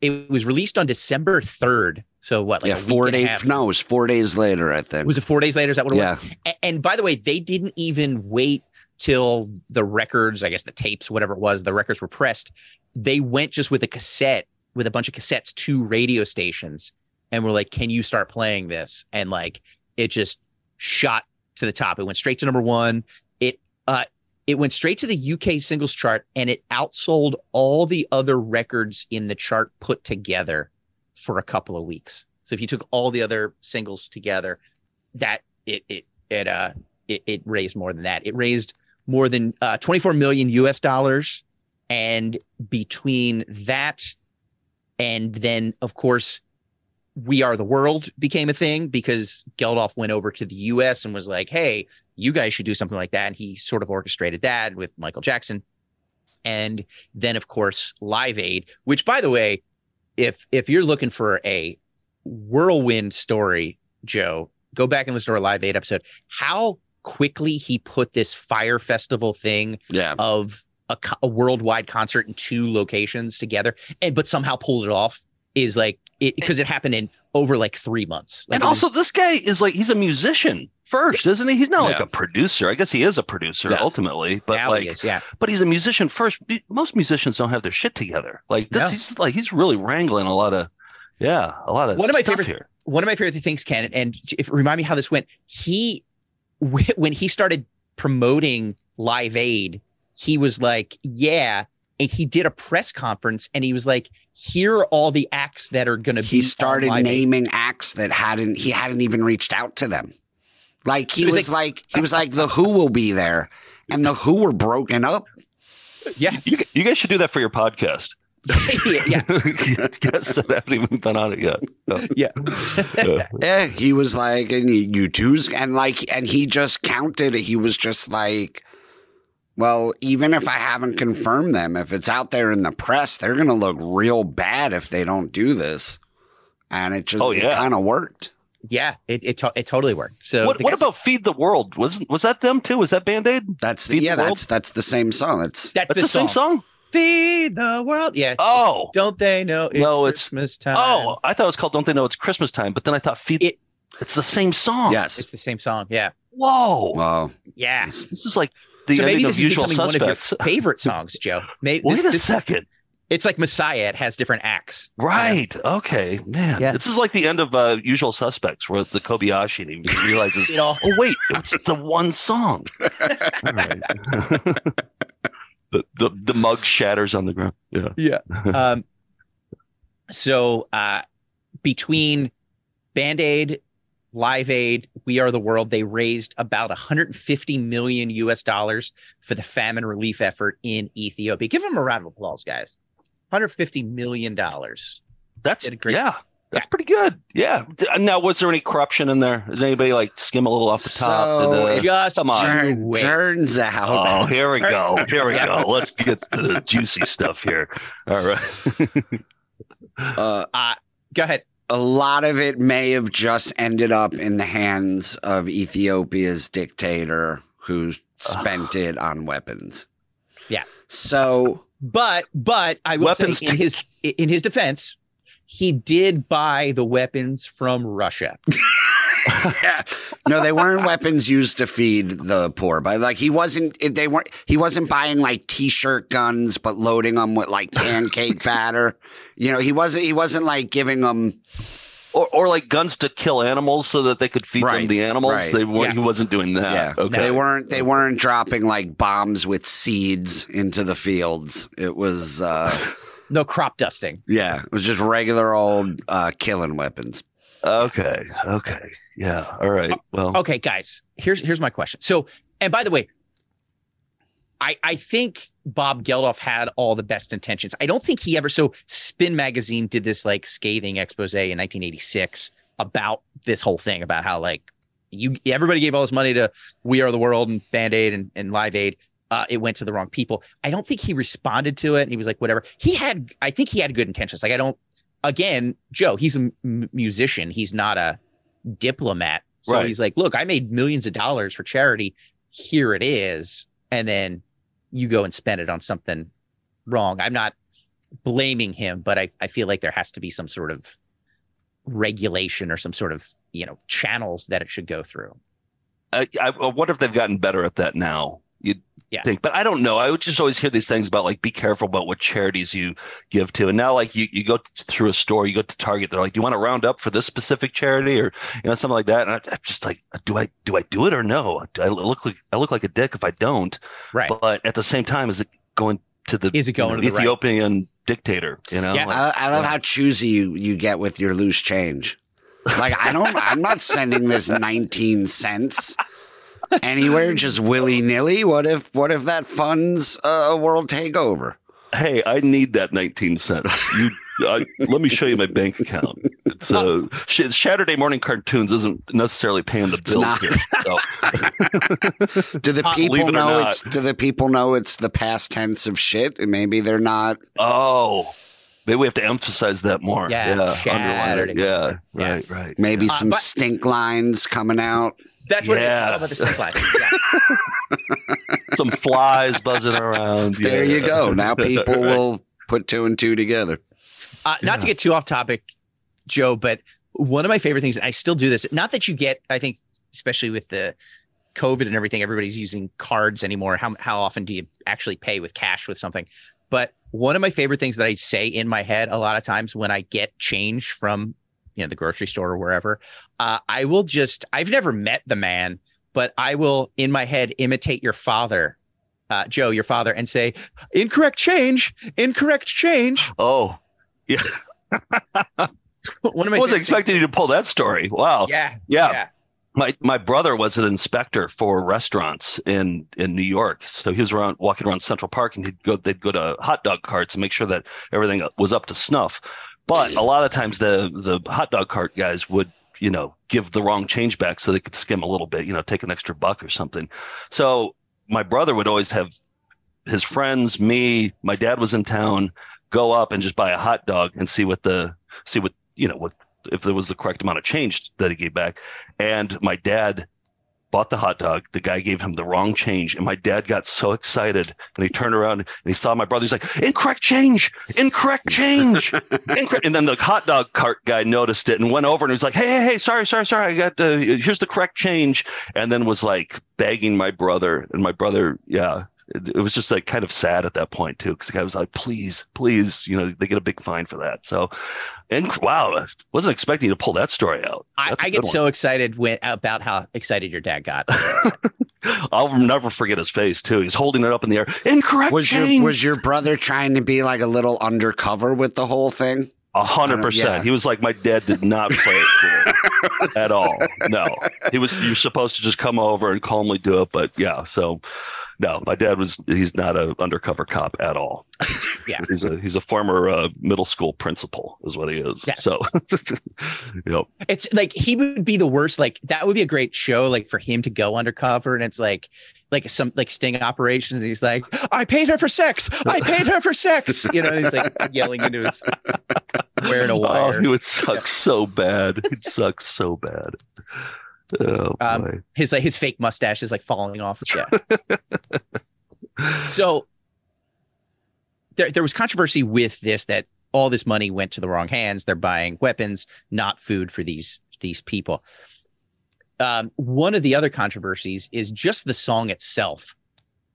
it was released on december 3rd So what? Like yeah, four days. No, it was four days later. I think. Was it four days later? Is that what it yeah, was? A- And by the way, they didn't even wait till the records, I guess the tapes, whatever it was, the records were pressed. They went just with a cassette, with a bunch of cassettes to radio stations and were like, can you start playing this? And like, it just shot to the top. It went straight to number one. It, uh, it went straight to the UK singles chart and it outsold all the other records in the chart put together for a couple of weeks. So if you took all the other singles together, that it it it uh it, it raised more than that. It raised more than uh, 24 million US dollars, and between that and then of course we are the world became a thing because Geldof went over to the US and was like, "Hey, you guys should do something like that." And he sort of orchestrated that with Michael Jackson. And then of course Live Aid, which by the way, if if you're looking for a whirlwind story, Joe, go back and listen to our Live Aid episode. How quickly he put this fire festival thing yeah. of a, a worldwide concert in two locations together, and but somehow pulled it off is like it because it happened in over like three months. Like and it was- also, this guy is like he's a musician first, isn't he? He's not like a producer. I guess he is a producer Yes. ultimately, but now like, is, yeah, but he's a musician first. Most musicians don't have their shit together. Like this, No. he's like he's really wrangling a lot of, yeah, a lot of One of my stuff favorite- here. one of my favorite things, Ken, and if remind me how this went. He when he started promoting Live Aid, he was like, "Yeah," and he did a press conference, and he was like, "Here are all the acts that are going to be." He started Live Aid." naming acts that hadn't he hadn't even reached out to them. Like he It was was, like, he was like the Who will be there, and the Who were broken up. Yeah, You, you guys should do that for your podcast. yeah, yes, that haven't even been on it yet. So, yeah. yeah. Yeah, he was like, and you, you two's, and like, and he just counted. He was just like, well, even if I haven't confirmed them, if it's out there in the press, they're gonna look real bad if they don't do this. And it just, Oh, it yeah. kind of worked. yeah, it it, to- it totally worked. So What, what guys- about Feed the World? Was was that them too? Was that Band Aid? That's the, Feed the yeah, World? that's that's the same song. That's that's, That's this the same song. Feed the world. Yeah. Oh, Don't they know it's No, it's- Christmas time? oh, I thought it was called "Don't They Know It's Christmas Time," but then I thought "Feed." It- it's the same song. yes. it's the same song. Yeah. Whoa. Well, Yeah. This is like the so maybe this is becoming Suspects. one of your favorite songs, Joe. Maybe Wait this, a this- second. it's like Messiah. It has different acts. Right. Okay. Man. Yeah. This is like the end of uh, Usual Suspects, where the Kobayashi and he realizes, You know, oh wait, it's the one song. All the, the the mug shatters on the ground. Yeah. Yeah. um, so uh, between Band Aid, Live Aid, We Are the World, they raised about 150 million US dollars for the famine relief effort in Ethiopia. Give them a round of applause, guys. 150 million dollars. That's Did a great- yeah. That's pretty good. Yeah. Now, was there any corruption in there? Did anybody like skim a little off the top? So Did, uh, Just come on. turn, turns out, Oh, here we go. Here we go. Let's get to the juicy stuff here. All right. uh, Uh, go ahead. A lot of it may have just ended up in the hands of Ethiopia's dictator who spent it on weapons. Yeah. So But but I will Weapons say in his in his defense, he did buy the weapons from Russia. yeah, no, they weren't weapons used to feed the poor. But like he wasn't, they weren't. He wasn't buying like t-shirt guns, but loading them with like pancake batter. You know, he wasn't. He wasn't like giving them. or, or like guns to kill animals so that they could feed them the animals. right. They weren't, Yeah. He wasn't doing that. Yeah, Okay. they weren't. They weren't dropping like bombs with seeds into the fields. It was. uh No crop dusting. Yeah, it was just regular old uh killing weapons. Okay. Okay. Yeah. All right. Well. Okay, guys, here's here's my question. So, and by the way, I I think Bob Geldof had all the best intentions. I don't think he ever. So, Spin Magazine did this like scathing expose in 1986 about this whole thing about how like you everybody gave all this money to We Are the World and Band Aid and, and Live Aid. Uh, it went to the wrong people. I don't think he responded to it. And he was like, whatever. He had, I think he had good intentions. Like, I don't, again, Joe, he's a m- musician. He's not a diplomat. So Right. he's like, look, I made millions of dollars for charity. Here it is. And then you go and spend it on something wrong. I'm not blaming him, but I, I feel like there has to be some sort of regulation or some sort of you know channels that it should go through. I, I wonder if they've gotten better at that now. You'd Yeah. think, but I don't know. I would just always hear these things about like be careful about what charities you give to. And now, like you, you go through a store, you go to Target, they're like, "Do you want to round up for this specific charity or you know something like that?" And I, I'm just like, "Do I do I do it or no? Do I look like I look like a dick if I don't?" Right. But at the same time, is it going to the Is it going you know, to the right? Ethiopian dictator? You know, Yeah. Like, I, I love how choosy you, you get with your loose change. Like I don't, I'm not sending this 19 cents anywhere just willy nilly. What if, what if that funds a world takeover? hey, I need that 19 cents. You, I, let me show you my bank account. It's uh, sh- Saturday morning cartoons isn't necessarily paying the bill not. here. So, Do the Uh, people it know it's? Do the people know it's the past tense of shit, and maybe they're not? oh, maybe we have to emphasize that more. Yeah, underline Yeah. Yeah. right, right. Maybe Uh, some but- stink lines coming out. That's what Yeah. it is. It's all about the stink line. Yeah. Some flies buzzing around. There Yeah. you go. Now people Right. will put two and two together. Uh, not to get too off topic, Joe, but one of my favorite things, and I still do this. Not that you get, I think, especially with the COVID and everything, everybody's using cards anymore. How how often do you actually pay with cash with something? But one of my favorite things that I say in my head a lot of times when I get change from you know the grocery store or wherever, uh, I will just I've never met the man, but I will in my head imitate your father. Uh, Joe, your father, and say, incorrect change, incorrect change. Oh, One of my I wasn't expecting you to pull that story. Wow. Yeah, Yeah. yeah. My my brother was an inspector for restaurants in in New York. So he was around walking around Central Park and he'd go they'd go to hot dog carts and make sure that everything was up to snuff. But a lot of times the the hot dog cart guys would, you know, give the wrong change back so they could skim a little bit, you know, take an extra buck or something. So my brother would always have his friends, me, my dad was in town, go up and just buy a hot dog and see what the see what, you know, what if there was the correct amount of change that he gave back. And my dad bought the hot dog. The guy gave him the wrong change. And my dad got so excited. And he turned around and he saw my brother. He's like, incorrect change, incorrect change. Incorrect. And then the hot dog cart guy noticed it and went over and was like, hey, hey, hey, sorry, sorry, sorry. I got, uh, here's the correct change. And then was like begging my brother. And my brother, yeah, it, it was just like kind of sad at that point too. Cause the guy was like, please, please, you know, they get a big fine for that. So, and wow, I wasn't expecting you to pull that story out. I, That's a I good get one. so excited when about how excited your dad got. I'll never forget his face too. He's holding it up in the air. Incorrect Was change. your was your brother trying to be like a little undercover with the whole thing? A hundred uh, percent. He was like, my dad did not play it cool at all. No, he was. You're supposed to just come over and calmly do it, but yeah. So, no, my dad was. He's not a undercover cop at all. Yeah. he's a he's a former uh, middle school principal, is what he is. Yes. So, yep. it's like he would be the worst. Like that would be a great show, like for him to go undercover, and it's like like some like sting operation, and he's like, "I paid her for sex. I paid her for sex." You know, he's like yelling into his wearing a Oh, wire. he would suck so bad. it sucks so bad. Oh. Um, his like his fake mustache is like falling off. Yeah. so there there was controversy with this that all this money went to the wrong hands. They're buying weapons, not food for these these people. Um, one of the other controversies is just the song itself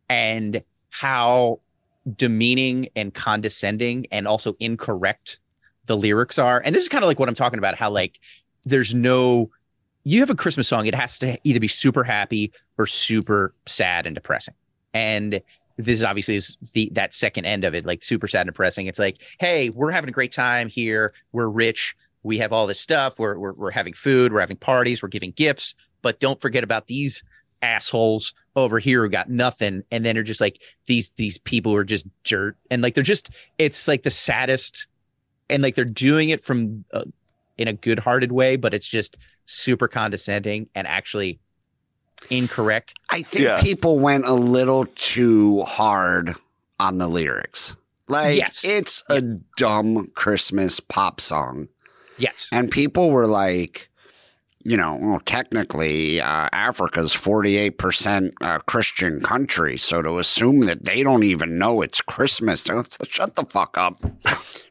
and how demeaning and condescending and also incorrect the lyrics are. And this is kind of like what I'm talking about how like there's no you have a Christmas song, it has to either be super happy or super sad and depressing. And this obviously is the that second end of it, like super sad and depressing. It's like, hey, we're having a great time here. We're rich. We have all this stuff. We're we're, we're having food. We're having parties. We're giving gifts. But don't forget about these assholes over here who got nothing. And then they're just like these these people who are just dirt. And like they're just it's like the saddest. And like they're doing it from uh, in a good-hearted way, but it's just super condescending and actually incorrect. I think Yeah. people went a little too hard on the lyrics. Like Yes. it's a dumb Christmas pop song. Yes. And people were like, you know, well, technically, uh, Africa's 48% uh, Christian country. So to assume that they don't even know it's Christmas, shut the fuck up.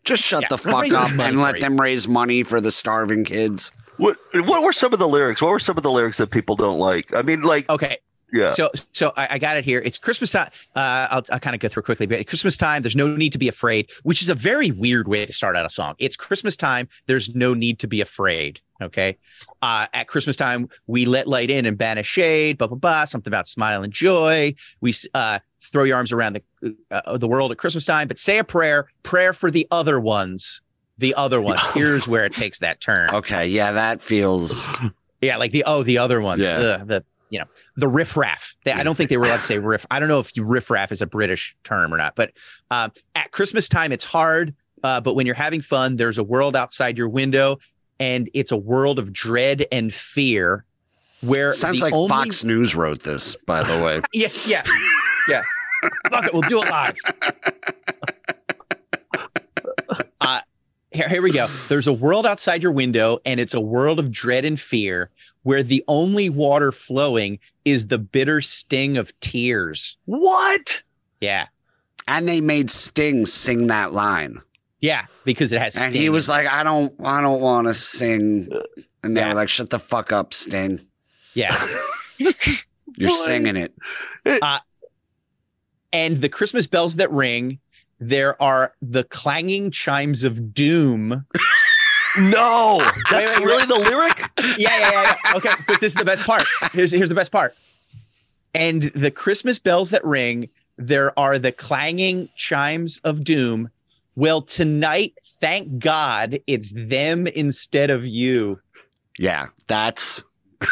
Just shut Yeah, the fuck up and for let them raise money for the starving kids. What what were some of the lyrics? What were some of the lyrics that people don't like? I mean, like, Okay, yeah, So, so I, I got it here. It's Christmas time. Uh, I'll, I'll kind of go through quickly. But at Christmas time, there's no need to be afraid, which is a very weird way to start out a song. It's Christmas time. There's no need to be afraid. Okay. Uh, at Christmas time, we let light in and banish shade. Blah blah blah. Something about smile and joy. We uh, throw your arms around the uh, the world at Christmas time. But say a prayer. Prayer for the other ones. The other ones. Here's where it takes that turn. Okay. Yeah, that feels. Yeah, like the oh, the other ones. Yeah. Ugh, the you know the riffraff. They, I don't think they were allowed to say riff. I don't know if you riffraff is a British term or not. But um, at Christmas time, it's hard. Uh, but when you're having fun, there's a world outside your window, and it's a world of dread and fear. Where Sounds like only- Fox News wrote this, by the way. Yeah, yeah, yeah. Fuck it, we'll do it live. Uh, here, here we go. There's a world outside your window, and it's a world of dread and fear where the only water flowing is the bitter sting of tears. what? Yeah. and they made Sting sing that line. Yeah. Because it has. And he was like, I don't I don't want to sing. And they Yeah. were like, shut the fuck up, Sting. Yeah. You're singing it. Uh, and the Christmas bells that ring, there are the clanging chimes of doom. No, that's wait, wait. really the lyric. yeah, yeah, yeah, yeah. Okay, but this is the best part. Here's here's the best part. And the Christmas bells that ring, there are the clanging chimes of doom. Well, tonight, thank God, it's them instead of you. Yeah, that's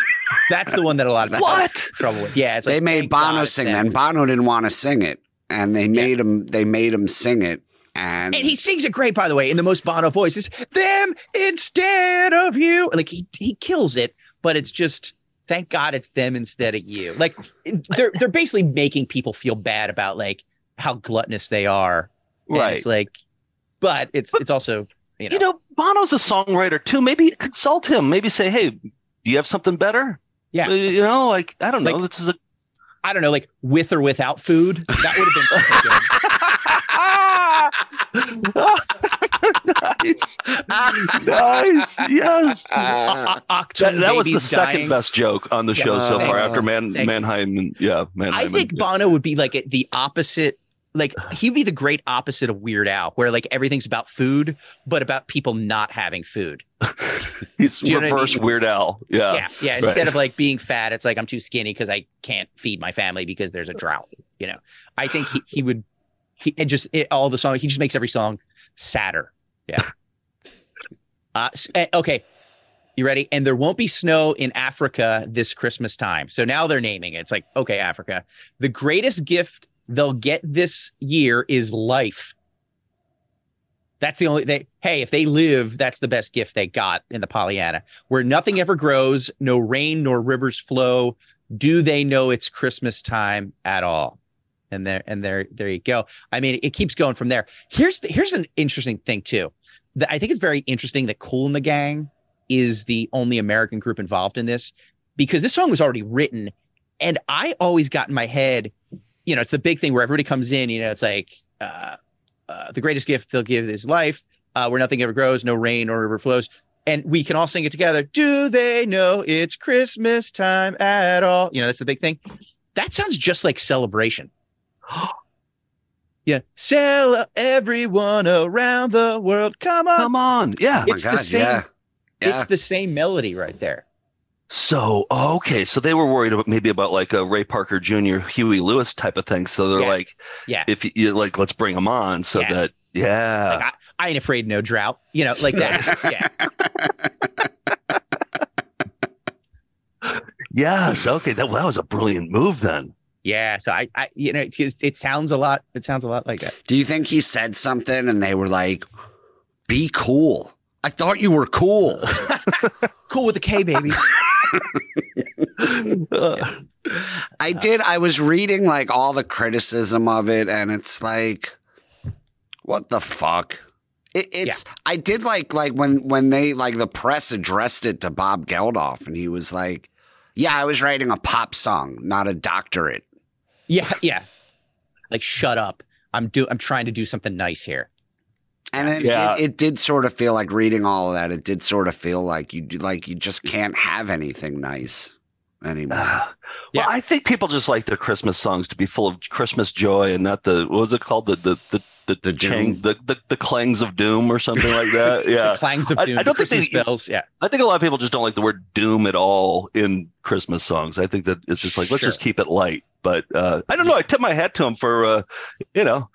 That's the one that a lot of people What? trouble with. Yeah, it's they like, made thank God Bono sing that. And Bono didn't want to sing it, and they made him. They made him sing it, and, And he sings it great, by the way, in the most Bono voice. It's them instead of you. Like he he kills it, but it's just thank God it's them instead of you. Like they're they're basically making people feel bad about like how gluttonous they are. And Right. It's like, but it's it's also you know, You know, Bono's a songwriter too. Maybe consult him. Maybe say, hey, do you have something better? Yeah. Uh, You know, like I don't know. Like- this is a I don't know, like with or without food. That would have been. nice, nice, yes. Uh, That, that was the babies second dying. best joke on the show so far after Man Thank. Manheim yeah, Manheim. I and- think Bono would be like the opposite. Like he'd be the great opposite of Weird Al, where like everything's about food, but about people not having food. he's Do you know what I reverse mean? Weird Al. Yeah. yeah, yeah. right. Instead of like being fat, it's like I'm too skinny because I can't feed my family because there's a drought. You know, I think he, he would. He and just it, all the song. He just makes every song sadder. Yeah. uh, eh, okay. You ready? And there won't be snow in Africa this Christmas time. So now they're naming it. It's like, okay, Africa. The greatest gift they'll get this year is life. That's the only they hey, if they live, that's the best gift they got in the Pollyanna. Where nothing ever grows, no rain nor rivers flow. Do they know it's Christmas time at all? And there and there there you go. I mean, it keeps going from there. Here's the, here's an interesting thing too. That I think it's very interesting that Kool and the Gang is the only American group involved in this because this song was already written and I always got in my head, you know, it's the big thing where everybody comes in, you know, it's like uh, uh, the greatest gift they'll give is life, uh, where nothing ever grows, no rain or river flows. And we can all sing it together. Do they know it's Christmas time at all? You know, that's the big thing. That sounds just like celebration. yeah. Sell everyone around the world. Come on. Come on. Yeah. oh it's the same- yeah, yeah. It's the same melody right there. So okay, so they were worried about maybe about like a Ray Parker Jr., Huey Lewis type of thing. So they're Yeah. like, Yeah. if you- you like, let's bring them on so Yeah. that yeah. Like, I, I ain't afraid of no drought. You know, like that. yeah. yes. Okay. That, well, that was a brilliant move then. Yeah. So I, I you know, it, it sounds a lot. It sounds a lot like that. Do you think he said something and they were like, "Be cool"? I thought you were cool. Cool with the K, baby. I did. I was reading like all the criticism of it, and it's like, what the fuck? It, it's I did like like when when they like the press addressed it to Bob Geldof and he was like, "Yeah, I was writing a pop song, not a doctorate." Yeah, yeah. Like shut up. I'm do I'm trying to do something nice here. And it, Yeah. it, it did sort of feel like reading all of that. It did sort of feel like you do- like you just can't have anything nice anymore. well, Yeah. I think people just like their Christmas songs to be full of Christmas joy and not the what was it called the the the the The chang- the, the the clangs of doom or something like that. Yeah. The clangs of doom. I don't the think Christmas they- bells. Yeah. I think a lot of people just don't like the word doom at all in Christmas songs. I think that it's just like let's Sure. just keep it light. But uh, I don't know. I tip my hat to him for uh, you know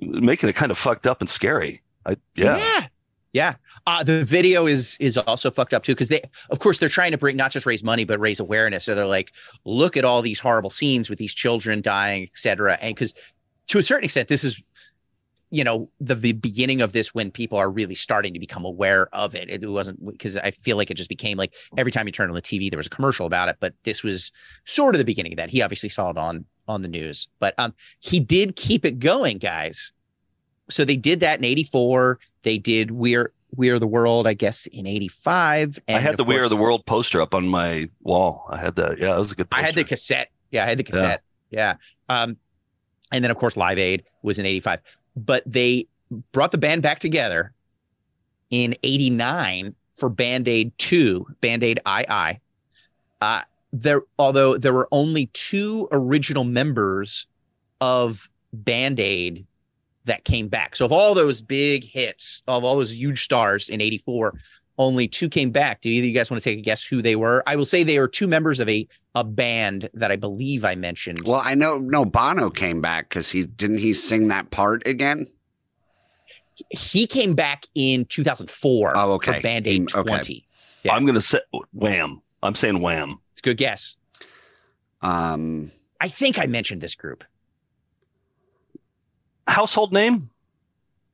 making it kind of fucked up and scary. I yeah. Yeah. Yeah. Uh, the video is is also fucked up too because they, of course, they're trying to bring not just raise money but raise awareness. So they're like, look at all these horrible scenes with these children dying, etc. And because to a certain extent, this is, you know, the, the beginning of this when people are really starting to become aware of it. It wasn't because I feel like it just became like every time you turn on the TV, there was a commercial about it. But this was sort of the beginning of that. He obviously saw it on on the news, but um, he did keep it going, guys so they did that in 84 they did we're we're the world i guess in 85 and I had the We Are the World poster up on my wall. I had that. Yeah, that was a good. Poster. i had the cassette yeah i had the cassette yeah, um and then of course live aid was in 85 but they brought the band back together in 89 for band-aid 2 band-aid ii uh there although there were only two original members of band-aid that came back. So of all those big hits, of all those huge stars in 84, only two came back. Do either of you guys want to take a guess who they were? I will say they are two members of a a band that I believe I mentioned. Well, I know no Bono came back because he didn't he sing that part again. he came back in 2004 Oh, okay. for Band Aid He- okay. 20. Yeah. I'm gonna say Wham. I'm saying Wham. It's a good guess. Um, I think I mentioned this group. Household name?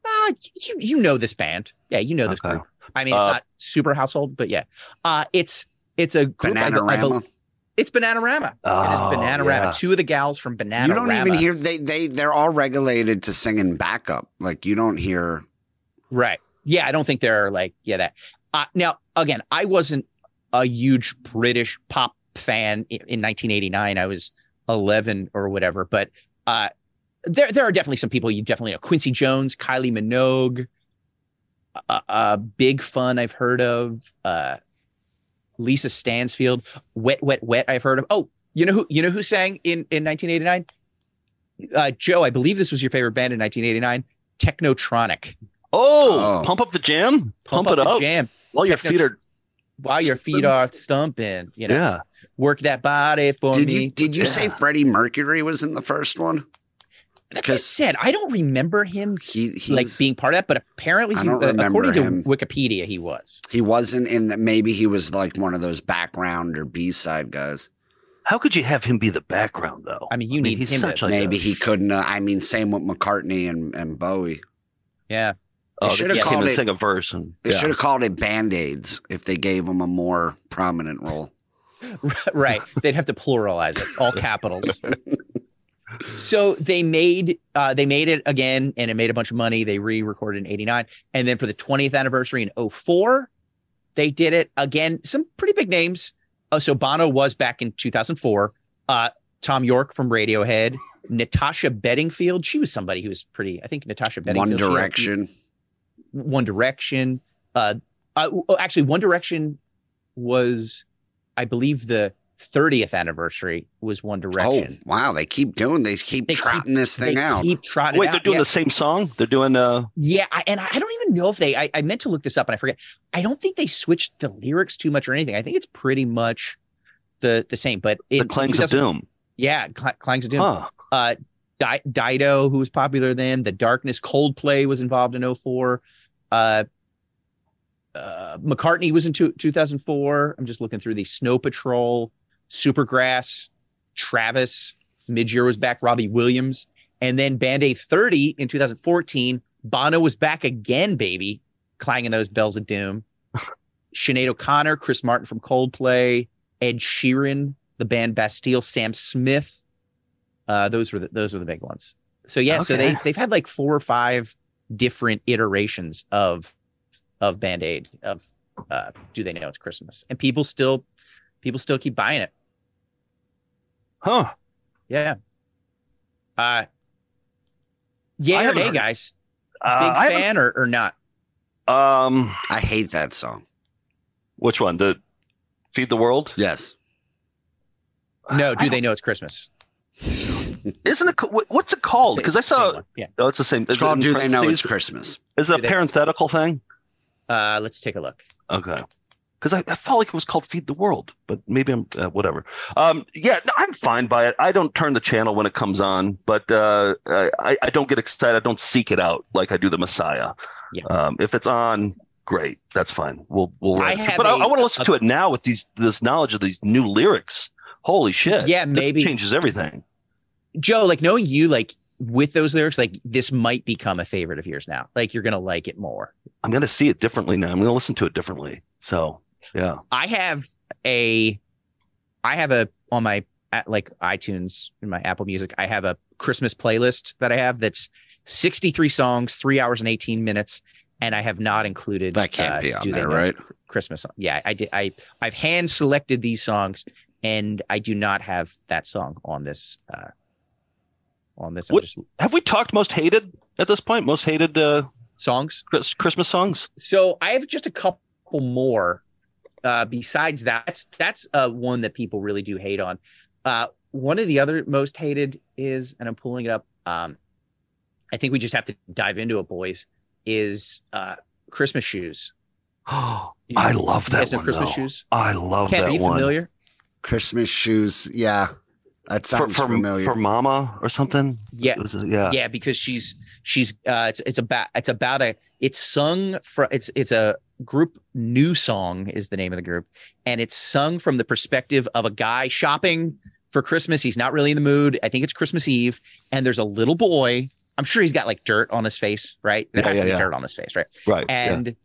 Uh, you you know this band. Yeah, you know this Okay. group. I mean, it's Uh, not super household, but yeah. Uh it's it's a group I, I, Bananarama. bel- it's Bananarama. it is Oh, Bananarama. yeah. Two of the gals from Bananarama. you don't even hear they they they're all regulated to sing in backup. Like you don't hear. Right. Yeah, I don't think they're like, yeah, that. Uh, now, again, I wasn't a huge British pop fan in, in 1989. I was 11 or whatever, but uh, there there are definitely some people you definitely know. Quincy Jones, Kylie Minogue, uh, uh, Big Fun, I've heard of. Uh, Lisa Stansfield, Wet, Wet, Wet, I've heard of. Oh, you know who you know who sang in in 1989? Uh, Joe, I believe this was your favorite band in 1989, Technotronic. Oh, Oh. pump up the jam. Pump, it the up. jam While your feet are. while your feet are stumping. You know, Yeah. work that body for Did me. you did you Yeah. say Freddie Mercury was in the first one? That being 'cause- said, I don't remember him He he's, like being part of that, but apparently, he, uh, remember according to. Wikipedia, he was. he wasn't in that. Maybe he was like one of those background or B side guys. How could you have him be the background though? I mean, you need he's him such to- like Maybe a- he couldn't. Uh, I mean, same with McCartney and and Bowie. Yeah, Oh, They should have came called and it. sing a verse and They yeah. should have called it Band Aids if they gave him a more prominent role. right. They'd have to pluralize it, all capitals. so they made uh, they made it again, and it made a bunch of money. They re-recorded in '89, and then for the 20th anniversary in 04, they did it again. Some pretty big names. Oh, so Bono was back in 2004. Uh, Thom Yorke from Radiohead, Natasha Bedingfield. She was somebody who was pretty. I think Natasha Bedingfield. One she had- Direction. One Direction. Uh, uh, oh, actually, One Direction was, I believe, the 30th anniversary was One Direction. Oh, wow! They keep doing. They keep They keep- trotting this thing they out. keep trotting Wait, it they're doing yeah. the same song? They're doing uh Yeah, I, and I don't even know if they. I, I meant to look this up and I forget. I don't think they switched the lyrics too much or anything. I think it's pretty much the the same. But the Clangs of Doom. Yeah, Cl- Clangs of Doom. Huh. Uh, Di- Dido, who was popular then. The Darkness, Coldplay was involved in 04. Uh, uh, McCartney was in two, 2004. I'm just looking through the Snow Patrol, Supergrass, Travis. Midge Ure was back. Robbie Williams, and then Band Aid 30 in 2014. Bono was back again, baby, clanging those bells of doom. Sinead O'Connor, Chris Martin from Coldplay, Ed Sheeran, the band Bastille, Sam Smith. Uh, those were the, those were the big ones. So yeah, so they they've had like four or five different iterations of of Band Aid of uh, Do They Know It's Christmas, and people still people still keep buying it. Huh. Yeah. Uh, yeah I or nay, heard- guys? Uh, Big I fan or, or not? Um, I hate that song. which one? The Feed the World? Yes. No, I do they know it's Christmas? Isn't it? What's it called? Because I saw. Yeah. Oh, it's the same. It's is it called Do They Know It's? Christmas? Is it a They Know It's parenthetical thing? Uh, let's take a look. Okay. Because I, I felt like it was called Feed the World, but maybe I'm uh, whatever. Um, yeah, no, I'm fine by it. I don't turn the channel when it comes on, but uh, I, I don't get excited. I don't seek it out like I do the Messiah. Yeah. Um, if it's on, great. That's fine. We'll we'll. I but I a- want to listen a- to it now with these this knowledge of these new lyrics. Holy shit! Yeah, This maybe. changes everything. Joe, like knowing you, like with those lyrics, like this might become a favorite of yours now. Like you're gonna like it more. I'm gonna see it differently now. I'm gonna listen to it differently. So yeah. I have a, I have a on my like iTunes in my Apple Music. I have a Christmas playlist that I have that's 63 songs, three hours and 18 minutes, and I have not included That can't uh, be on Do They there, right? Christmas song. Yeah, I did. I I've hand selected these songs, and I do not have that song on this. uh On this, What- just Have we talked most hated at this point? Most hated uh, songs. Christmas songs? So I have just a couple more. Uh, besides that, that's that's uh, one that people really do hate on. Uh, one of the other most hated is, and I'm pulling it up. Um, I think we just have to dive into it, boys. Is uh, Christmas shoes? Oh, I love you that guys one. Christmas though. shoes. I love Ken, that are you one. familiar? Christmas shoes. Yeah. That For, sounds for, familiar. for Mama or something? Yeah, is- yeah. yeah, because she's she's uh, it's it's about it's about a it's sung from it's it's a group NewSong is the name of the group, and it's sung from the perspective of a guy shopping for Christmas. He's not really in the mood. I think it's Christmas Eve, and there's a little boy. I'm sure he's got like dirt on his face, right? There Yeah, has to yeah, be yeah. dirt on his face, right? Right. And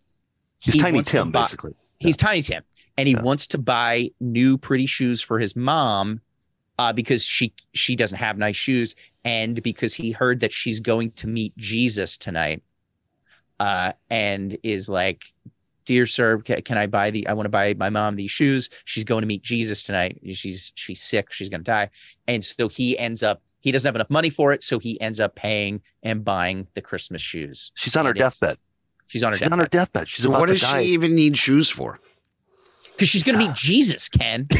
He's he Tiny Tim, buy- basically. he's Tiny Tim, and he wants to buy new pretty shoes for his mom uh, because she she doesn't have nice shoes, and because he heard that she's going to meet Jesus tonight, uh, and is like, "Dear sir, ca- can I buy the? I want to buy my mom these shoes. She's going to meet Jesus tonight. She's she's sick. She's going to die." And so he ends up. He doesn't have enough money for it, so he ends up paying and buying the Christmas shoes. She's on her And it's- deathbed. She's on her deathbed. She's on her deathbed deathbed. She's so about what to does die. she even need shoes for? because she's going to meet Jesus. Ken.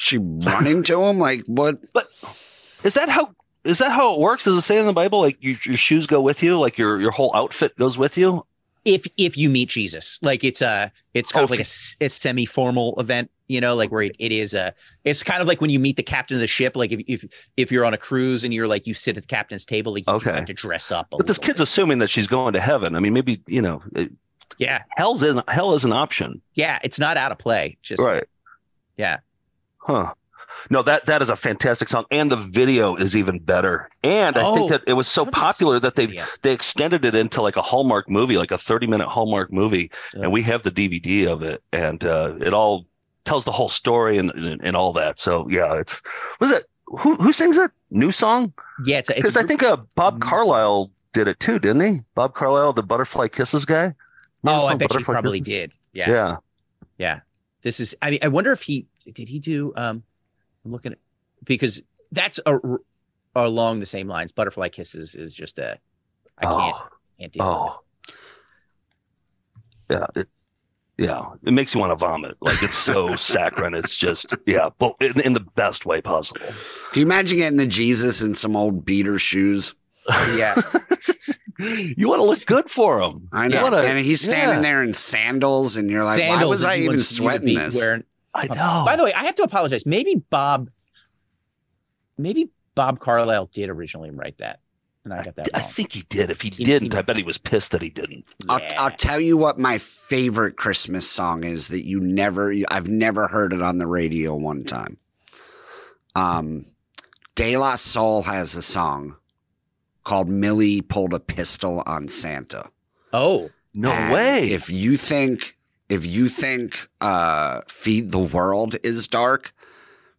She run into him? Like what? Is that how? Is that how it works? Does it say in the Bible like your, your shoes go with you, like your your whole outfit goes with you? if if you meet Jesus, like it's a it's kind Oh, of like a, s- it's semi formal event, you know, like where it, it is a it's kind of like when you meet the captain of the ship, like if if if you're on a cruise and you're like you sit at the captain's table, like you Okay. have to dress up. A But this kid's bit. assuming that she's going to heaven. I mean, maybe you know, it, yeah hell's in hell is an option, yeah, it's not out of play. Just right? yeah. Huh. No, that that is a fantastic song, and the video is even better. And I Oh, think that it was so I don't think I've popular that they video. they extended it into like a Hallmark movie, like a thirty minute Hallmark movie, Yeah. and we have the DVD of it, and uh, it all tells the whole story and, and and all that. So yeah, it's was it who who sings it? NewSong? yeah, it's, Because I think uh, Bob song. Carlisle did it too, didn't he? Bob Carlisle, the Butterfly Kisses guy. Oh, I bet you probably Kisses? did. Yeah, Yeah. yeah. This is. I mean, I wonder if he did. He do. Um, I'm looking at because that's a, along the same lines. Butterfly kisses is just a. I can't. Oh. can't deal with it. Oh, yeah, it, yeah. It makes you want to vomit. Like it's so saccharine. It's just yeah, but in, in the best way possible. Can you imagine getting the Jesus in some old beater shoes? Yeah. you want to look good for him. I know. wanna- and he's standing yeah. there in sandals, and you're like, why was I even wants you to sweating this? wearing. I know. By the way, I have to apologize. Maybe Bob, maybe Bob Carlisle did originally write that, and I got that I wrong. think he did. If he He- didn't, he- I bet he was pissed that he didn't. I'll, Yeah. I'll tell you what my favorite Christmas song is that you never, I've never heard it on the radio one time. Um, De La Soul has a song called Millie Pulled a Pistol on Santa. oh, No And way. If you think, if you think, uh, Feed the World is dark,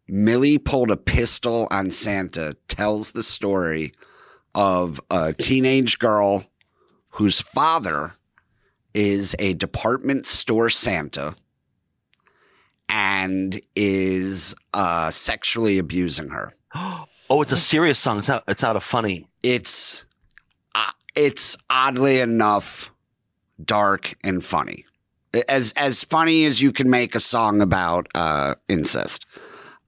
Millie Pulled a Pistol on Santa tells the story of a teenage girl whose father is a department store Santa and is uh, sexually abusing her. Oh, it's a serious song. It's not. It's not a funny. It's uh, it's oddly enough dark and funny. As as funny as you can make a song about uh, incest.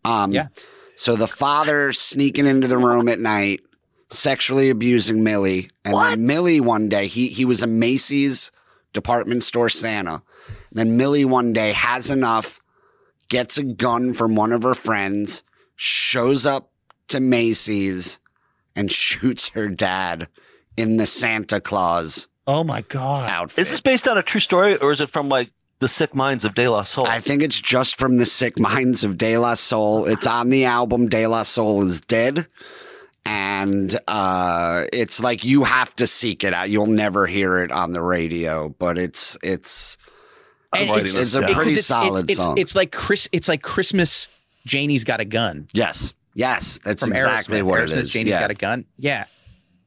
Um, Yeah. So the father sneaking into the room at night, sexually abusing Millie, and then Millie one day he he was a Macy's department store Santa. And then Millie one day has enough, gets a gun from one of her friends, shows up to Macy's, and shoots her dad in the Santa Claus Oh my god. outfit. Is this based on a true story, or is it from like the Sick Minds of De La Soul? I think it's just from the sick minds of De La Soul. It's on the album De La Soul is Dead. And uh, it's like you have to seek it out. You'll never hear it on the radio, but it's it's I'm And writing it's, it's a pretty it's, solid it's, song. It's, it's like Chris. It's like Christmas. Janie's got a gun yes, yes, that's from exactly Aerosmith. what Aerosmith, it is. Janie's yeah. got a gun. Yeah.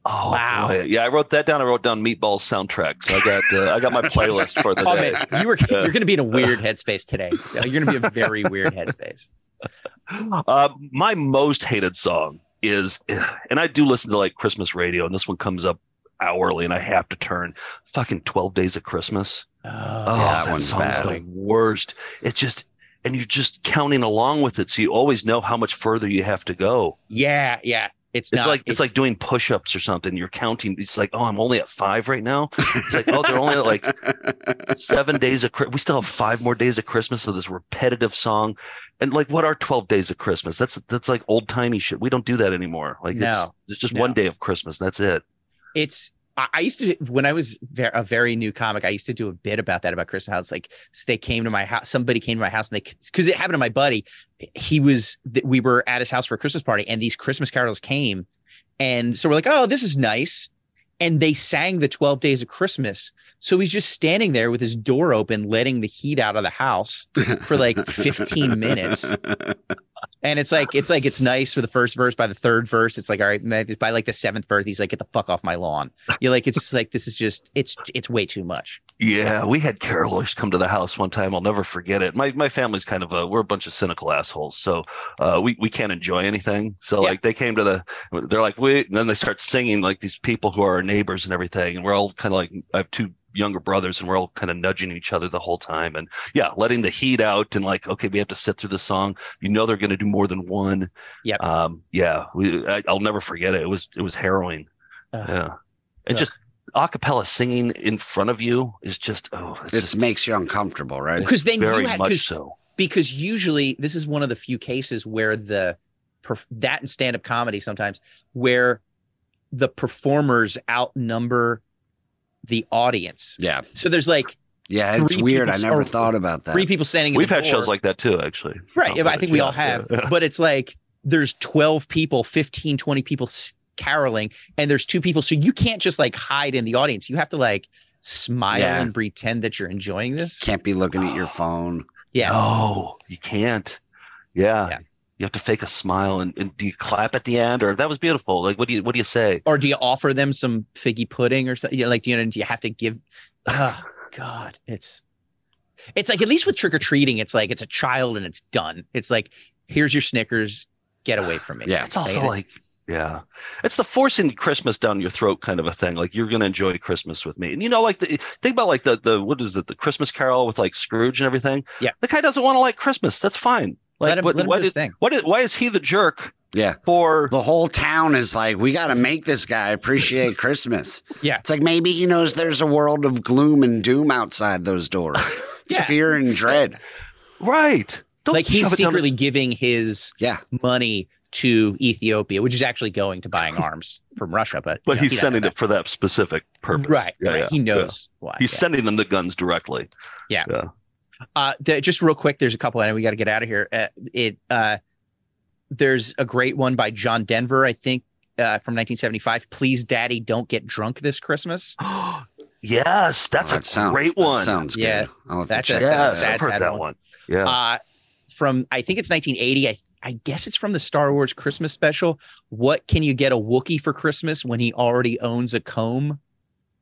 Oh Wow. boy. Yeah, I wrote that down. I wrote down Meatballs soundtrack. So I got uh, I got my playlist for the Oh day. man, you were Yeah. you're going to be in a weird headspace today. You're going to be a very weird headspace. Uh, my most hated song is, and I do listen to like Christmas radio, and this one comes up hourly, and I have to turn fucking Twelve Days of Christmas. Oh, Oh, that that, one's song's bad. the worst. It's just, and you're just counting along with it, so you always know how much further you have to go. yeah, yeah. It's, It's not, like it's like doing push-ups or something. You're counting. It's like, oh, I'm only at five right now. It's like, oh, they're only at like seven days of Chri- we still have five more days of Christmas of this repetitive song. And like what are 12 days of Christmas? That's that's like old timey shit. We don't do that anymore. Like it's, it's just No. one day of Christmas. That's it. it's I used to when I was a very new comic. I used to do a bit about that about Christmas House. Like they came to my house, somebody came to my house, and they because it happened to my buddy. He was we were at his house for a Christmas party, and these Christmas carols came, and so we're like, oh, this is nice, and they sang the Twelve Days of Christmas. So he's just standing there with his door open, letting the heat out of the house for like 15 minutes. And it's like it's like it's nice for the first verse. By the third verse, it's like all right. By like the seventh verse, he's like, "Get the fuck off my lawn." You're like, it's like this is just it's it's way too much. Yeah, we had carolers come to the house one time. I'll never forget it. My my family's kind of a we're a bunch of cynical assholes, so uh, we we can't enjoy anything. So Yeah. like they came to the, they're like we, and then they start singing like these people who are our neighbors and everything, and we're all kind of like I have two younger brothers, and we're all kind of nudging each other the whole time, and yeah, letting the heat out, and like okay, we have to sit through the song. You know they're going to do more than one. Yep. Um. Yeah. We. I, I'll never forget it. It was it was harrowing. Ugh. Yeah. And Ugh. just acapella singing in front of you is just oh, it's it just makes you uncomfortable, right? Because then very you had much because so. because usually this is one of the few cases where the that and stand up comedy sometimes where the performers outnumber the audience. Yeah, So there's like yeah, it's weird. I never thought about that. three people standing. We've the had shows like that too, actually. right. Oh, I think we all have, yeah. but it's like there's 12 people, 15, 20 people s- caroling, and there's two people. So you can't just like hide in the audience. You have to like smile Yeah. and pretend that you're enjoying this. Can't be looking at your ah. phone. Yeah. No, you can't. Yeah. Yeah. You have to fake a smile and, and do you clap at the end or that was beautiful? Like what do you what do you say? Or do you offer them some figgy pudding or something? Like, do you know, do you have to give? Oh, God, it's it's like at least with trick or treating, it's like it's a child and it's done. It's like here's your Snickers, get away from me. Yeah. It's also like yeah. It's the forcing Christmas down your throat kind of a thing. Like you're gonna enjoy Christmas with me. And you know, like the think about like the the what is it, the Christmas carol with like Scrooge and everything. Yeah. The guy doesn't want to like Christmas. That's fine. Like let him, what, let him why do his did- thing. what is, why is he the jerk Yeah. for The whole town is like, we got to make this guy appreciate Christmas. Yeah. It's like maybe he knows there's a world of gloom and doom outside those doors. It's Yeah. fear and dread. right? Don't like he's shove it down secretly his- giving his Yeah. money to Ethiopia, which is actually going to buying arms from Russia. But but know, he's he sending doesn't it for that specific purpose. right. Yeah, right. yeah, he yeah. knows why. He's yeah. sending them the guns directly. Uh, the, just real quick, there's a couple, and we got to get out of here. Uh, it uh, there's a great one by John Denver, I think, uh, from 1975. Please, Daddy, don't get drunk this Christmas. yes, that's Oh, a sounds, great that one. sounds good. Yeah. I'll have That's to a- yes, that that's- I've heard that one. one. Yeah. Uh, from I think it's 1980. I I guess it's from the Star Wars Christmas special. What can you get a Wookiee for Christmas when he already owns a comb?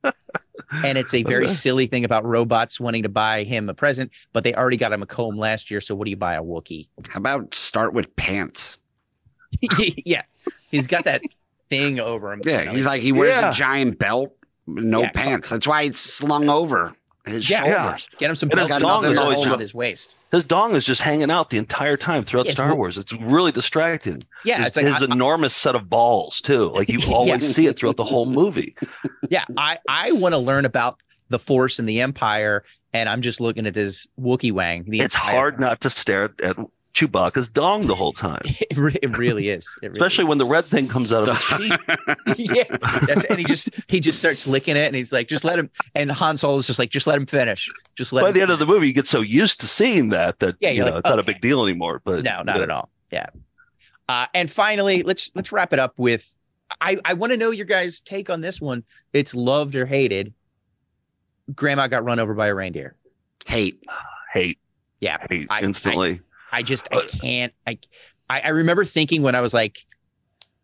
and it's a very silly thing about robots wanting to buy him a present, but they already got him a comb last year. So what do you buy a Wookiee? How about start with pants? yeah, he's got that thing over him. Yeah, you know, he's like he wears Yeah. a giant belt, no Yeah. pants. That's why it's slung over his Yeah. shoulders. get him some And his dong is around always- his waist. His dong is just hanging out the entire time throughout Yeah, Star wo- Wars. It's really distracting. Yeah, his, it's like his I- enormous set of balls too. Like you Yeah. always see it throughout the whole movie. yeah, I I want to learn about the Force and the Empire, and I'm just looking at this Wookiee Wang. The It's hard time. not to stare at, at Chewbacca's dong the whole time, It, re- it really is. It really especially when the red thing comes out of his cheek. yeah, that's, and he just he just starts licking it, and he's like, just let him. And Han Solo is just like, just let him finish. Just let. By the end of the movie, you get so used to seeing that that Yeah, you know like, it's not a big deal anymore. But no, not yeah. at all. Yeah. Uh, and finally, let's let's wrap it up with. I I want to know your guys' take on this one. It's loved or hated. Grandma got run over by a reindeer. Hate. hate, Yeah, hate I- instantly. I just I Uh, can't. I I, remember thinking when I was like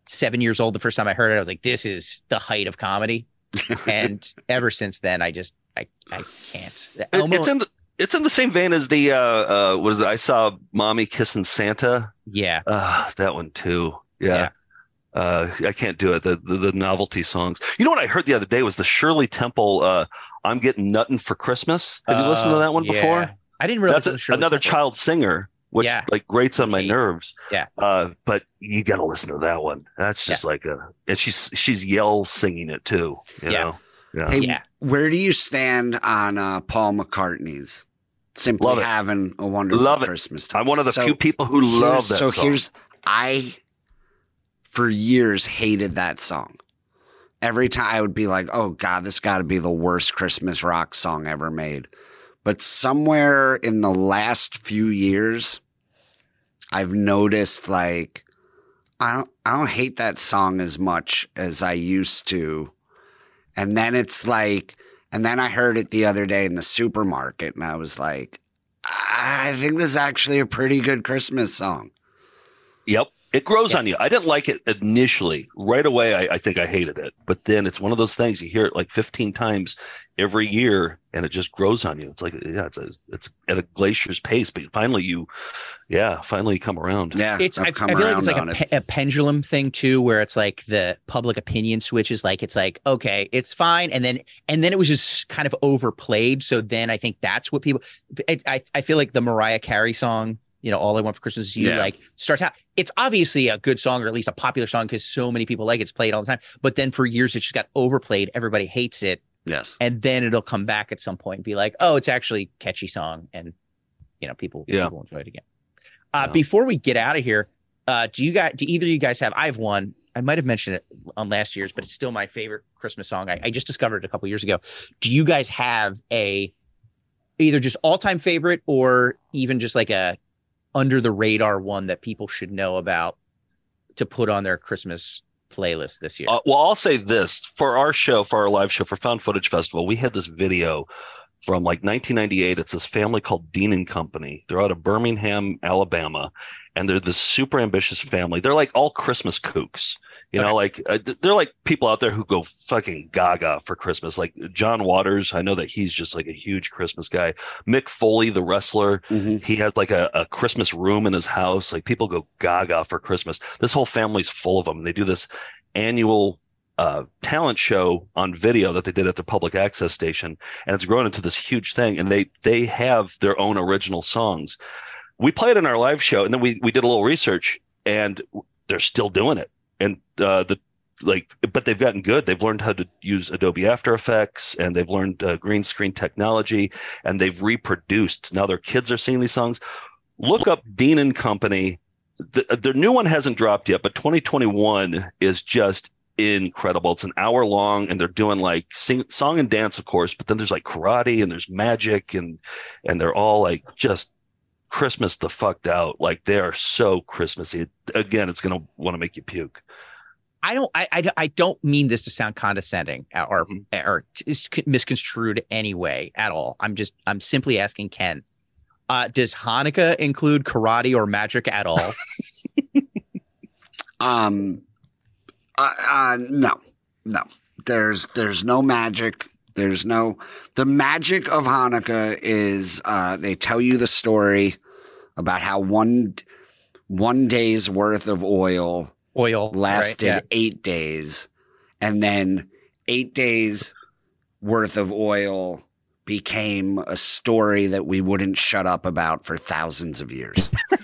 seven years old the first time I heard it, I was like, this is the height of comedy. and ever since then, I just I I can't. Elmo- it's in the it's in the same vein as the uh uh was I saw mommy kissing Santa. yeah, Uh that one too. Yeah. Uh, I can't do it. The, the the novelty songs. You know what I heard the other day was the Shirley Temple. Uh, I'm getting nuttin' for Christmas. Have you listened to that one yeah. before? I didn't realize That's a- another Temple. child singer, which Yeah. like grates on my nerves. Yeah. Uh, but you got to listen to that one. That's just like a, and she's she's yell singing it too. You Yeah. know. Yeah. Hey, Yeah. where do you stand on uh, Paul McCartney's simply Love it. having a wonderful Love it. Christmas time? I'm one of the So few people who love here's- that So song. here's I for years hated that song. Every time I would be like, "Oh God, this got to be the worst Christmas rock song ever made." But somewhere in the last few years, I've noticed like I don't I don't hate that song as much as I used to. And then it's like, and then I heard it the other day in the supermarket, and I was like, I think this is actually a pretty good Christmas song. Yep. It grows Yeah. on you. I didn't like it initially. Right away, I, I think I hated it. But then it's one of those things you hear it like 15 times every year, and it just grows on you. It's like yeah, it's a, it's at a glacier's pace. But finally, you, yeah, finally you come around. Yeah, It's I, I've I come feel like it's like a, it. pe- a pendulum thing too, where it's like the public opinion switches. Like it's like okay, it's fine, and then and then it was just kind of overplayed. So then I think that's what people. It, I I feel like the Mariah Carey song, you know, "All I Want for Christmas Is You," Yeah. like starts out. It's obviously a good song, or at least a popular song, because so many people like it. it's played all the time. But then for years, it just got overplayed. Everybody hates it, Yes. and then it'll come back at some point and be like, oh, it's actually a catchy song, and you know, people Yeah. people enjoy it again. Uh, Yeah. Before we get out of here, uh, do you guys, do either of you guys have? I have one. I might have mentioned it on last year's, but it's still my favorite Christmas song. I, I just discovered it a couple years ago. Do you guys have a either just all time favorite or even just like a under the radar one that people should know about to put on their Christmas playlist this year? Uh, well, I'll say this for our show, for our live show, for Found Footage Festival, we had this video from like 1998. It's this family called Dean and Company. They're out of Birmingham, Alabama, and they're this super ambitious family. They're like all Christmas kooks, you know, like uh, they're like people out there who go fucking gaga for Christmas. Like John Waters, I know that he's just like a huge Christmas guy. Mick Foley, the wrestler, Mhm. he has like a, a Christmas room in his house. Like people go gaga for Christmas. This whole family's full of them. They do this annual uh, talent show on video that they did at the public access station, and it's grown into this huge thing. And they they have their own original songs. We played in our live show, and then we we did a little research, and they're still doing it. And uh, the like, but they've gotten good. They've learned how to use Adobe After Effects, and they've learned uh, green screen technology, and they've reproduced. Now their kids are singing these songs. Look up Dean and Company. The, their new one hasn't dropped yet, but 2021 is just incredible. It's an hour long, and they're doing like sing, song and dance, of course, but then there's like karate and there's magic, and and they're all like just Christmas the fucked out. Like they are so Christmassy. Again, it's gonna want to make you puke. I don't. I, I. I don't mean this to sound condescending or Mhm. or t- misconstrued anyway at all. I'm just. I'm simply asking Ken. Uh, does Hanukkah include karate or magic at all? Um, uh, uh, no, no. There's there's no magic. There's no the magic of Hanukkah is uh, they tell you the story about how one one day's worth of oil Oil lasted right? eight days, and then eight days worth of oil became a story that we wouldn't shut up about for thousands of years.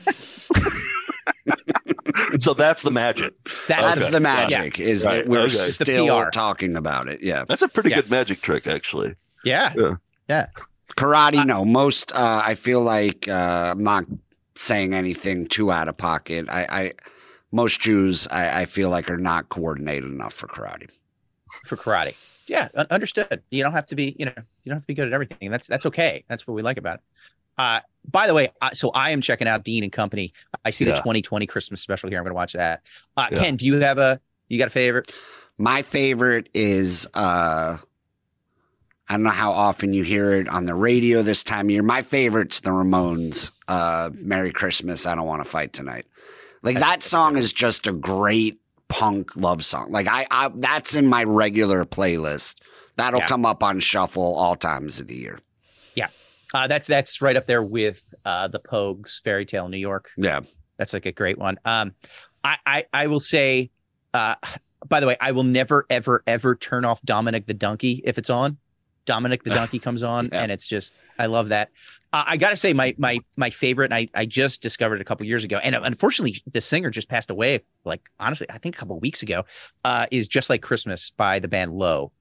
so that's the magic. That- That's Okay. the magic is Right. that we're Okay. Still talking about it. Yeah. That's a pretty Yeah. good magic trick, actually. Yeah. Yeah. Karate, no. Most, uh, I feel like uh, I'm not saying anything too out of pocket. I, I most Jews, I, I feel like, are not coordinated enough for karate. for karate. Yeah, understood. You don't have to be, you know, you don't have to be good at everything. That's that's okay. That's what we like about it. Uh, by the way, I, so I am checking out Dean and Company. I see the 2020 Christmas special here. I'm going to watch that. Uh, Yeah. Ken, do you have a you got a favorite? My favorite is uh, I don't know how often you hear it on the radio this time of year. My favorite's the Ramones. Uh, Merry Christmas. I don't want to fight tonight. Like that song is just a great punk love song. Like I, I that's in my regular playlist. That'll Yeah. come up on shuffle all times of the year. Yeah. Uh, that's that's right up there with uh, the Pogues Fairy Tale New York. Yeah. That's like a great one. Um, I I, I will say, uh, by the way, I will never ever ever turn off Dominic the Donkey if it's on. Dominic the Donkey comes on, Yeah. and it's just I love that. Uh, I got to say, my my my favorite, and I I just discovered it a couple years ago, and unfortunately, the singer just passed away. Like honestly, I think a couple weeks ago. Uh, is just like Christmas by the band Low.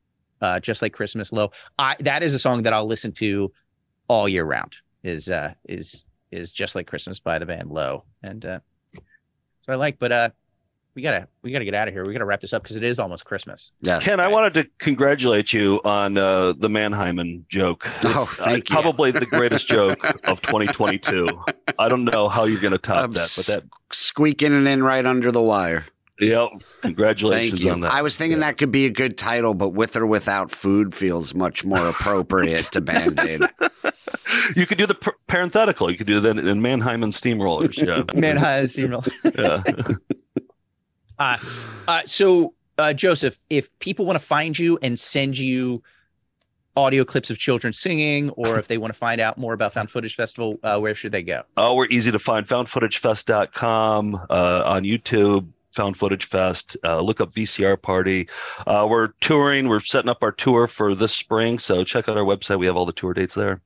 Uh, just like Christmas Low. I that is a song that I'll listen to all year round. Is uh is is just like Christmas by the band Low, and uh, so I like. But uh, we gotta we gotta get out of here. We gotta wrap this up because it is almost Christmas. Yes. Ken, I wanted to congratulate you on uh, the Mannheimen joke. Oh, It's, uh, thank you. Probably the greatest joke of 2022. I don't know how you're going to top I'm that, but that, Squeaking it in right under the wire. yep. Thank Congratulations you. on that. I was thinking Yeah. that could be a good title, but with or without food feels much more appropriate to Band Aid. you could do the pr- parenthetical. You could do that in Mannheimen steamrollers. Yeah. Man, has email. yeah. Uh, uh, so uh, Joseph, if people want to find you and send you audio clips of children singing, or if they want to find out more about Found Footage Festival, uh, where should they go? Oh, we're easy to find. Foundfootagefest.com uh, on YouTube. Found Footage Fest. Uh, look up VCR Party. Uh, we're touring. We're setting up our tour for this spring. So check out our website. We have all the tour dates there.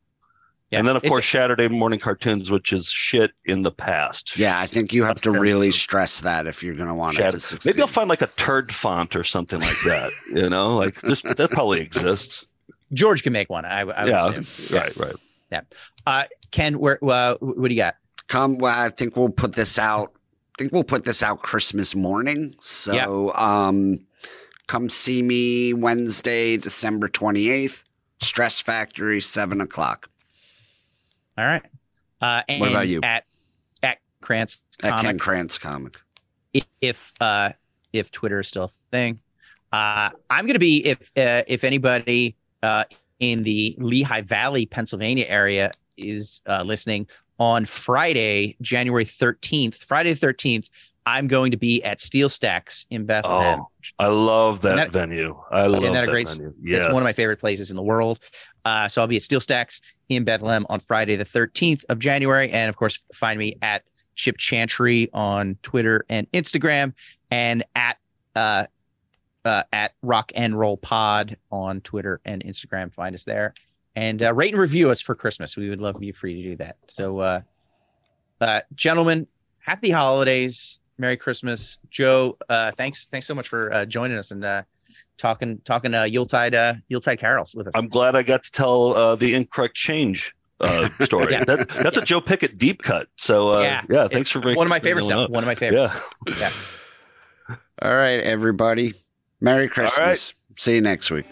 Yeah, and then, of it's- course, Saturday morning cartoons, which is shit in the past. Yeah, I think you have That's to really of- stress that if you're going to want it to succeed. Maybe I'll find like a turd font or something like that. you know, like this, that probably exists. George can make one. I, I would yeah, assume. right, right. Yeah. Uh, Ken, where uh, what do you got? Come, well, I think we'll put this out. I think we'll put this out Christmas morning. So, um, come see me Wednesday, December 28th, Stress Factory, 7 o'clock. All right. Uh, and What about you? At at Krantz At Comic. Ken Krantz Comic. if uh if Twitter is still a thing. Uh I'm gonna be if uh, if anybody uh in the Lehigh Valley, Pennsylvania area is uh listening on Friday, January 13th, Friday 13th, I'm going to be at Steel Stacks in Bethlehem. Oh, I love that, Isn't that- venue. I love that that, a great- venue. It's one of my favorite places in the world. Uh, so I'll be at Steel Stacks in Bethlehem on Friday, the 13th of January. And of course, find me at Chip Chantry on Twitter and Instagram and at uh, uh, at Rock and Roll Pod on Twitter and Instagram. Find us there and uh, rate and review us for Christmas. We would love you free to do that. So, uh, uh, gentlemen, happy holidays. Merry Christmas, Joe. Uh, thanks, thanks so much for uh, joining us and uh, talking talking uh, Yuletide uh, Yuletide carols with us. I'm glad I got to tell uh, the incorrect change uh, story. Yeah. that, that's a Joe Pickett deep cut. So uh, Yeah, yeah, It's thanks for bringing one of my favorites. bringing Now. that One of my favorites. Yeah. Yeah. All right, everybody. Merry Christmas. See you next week.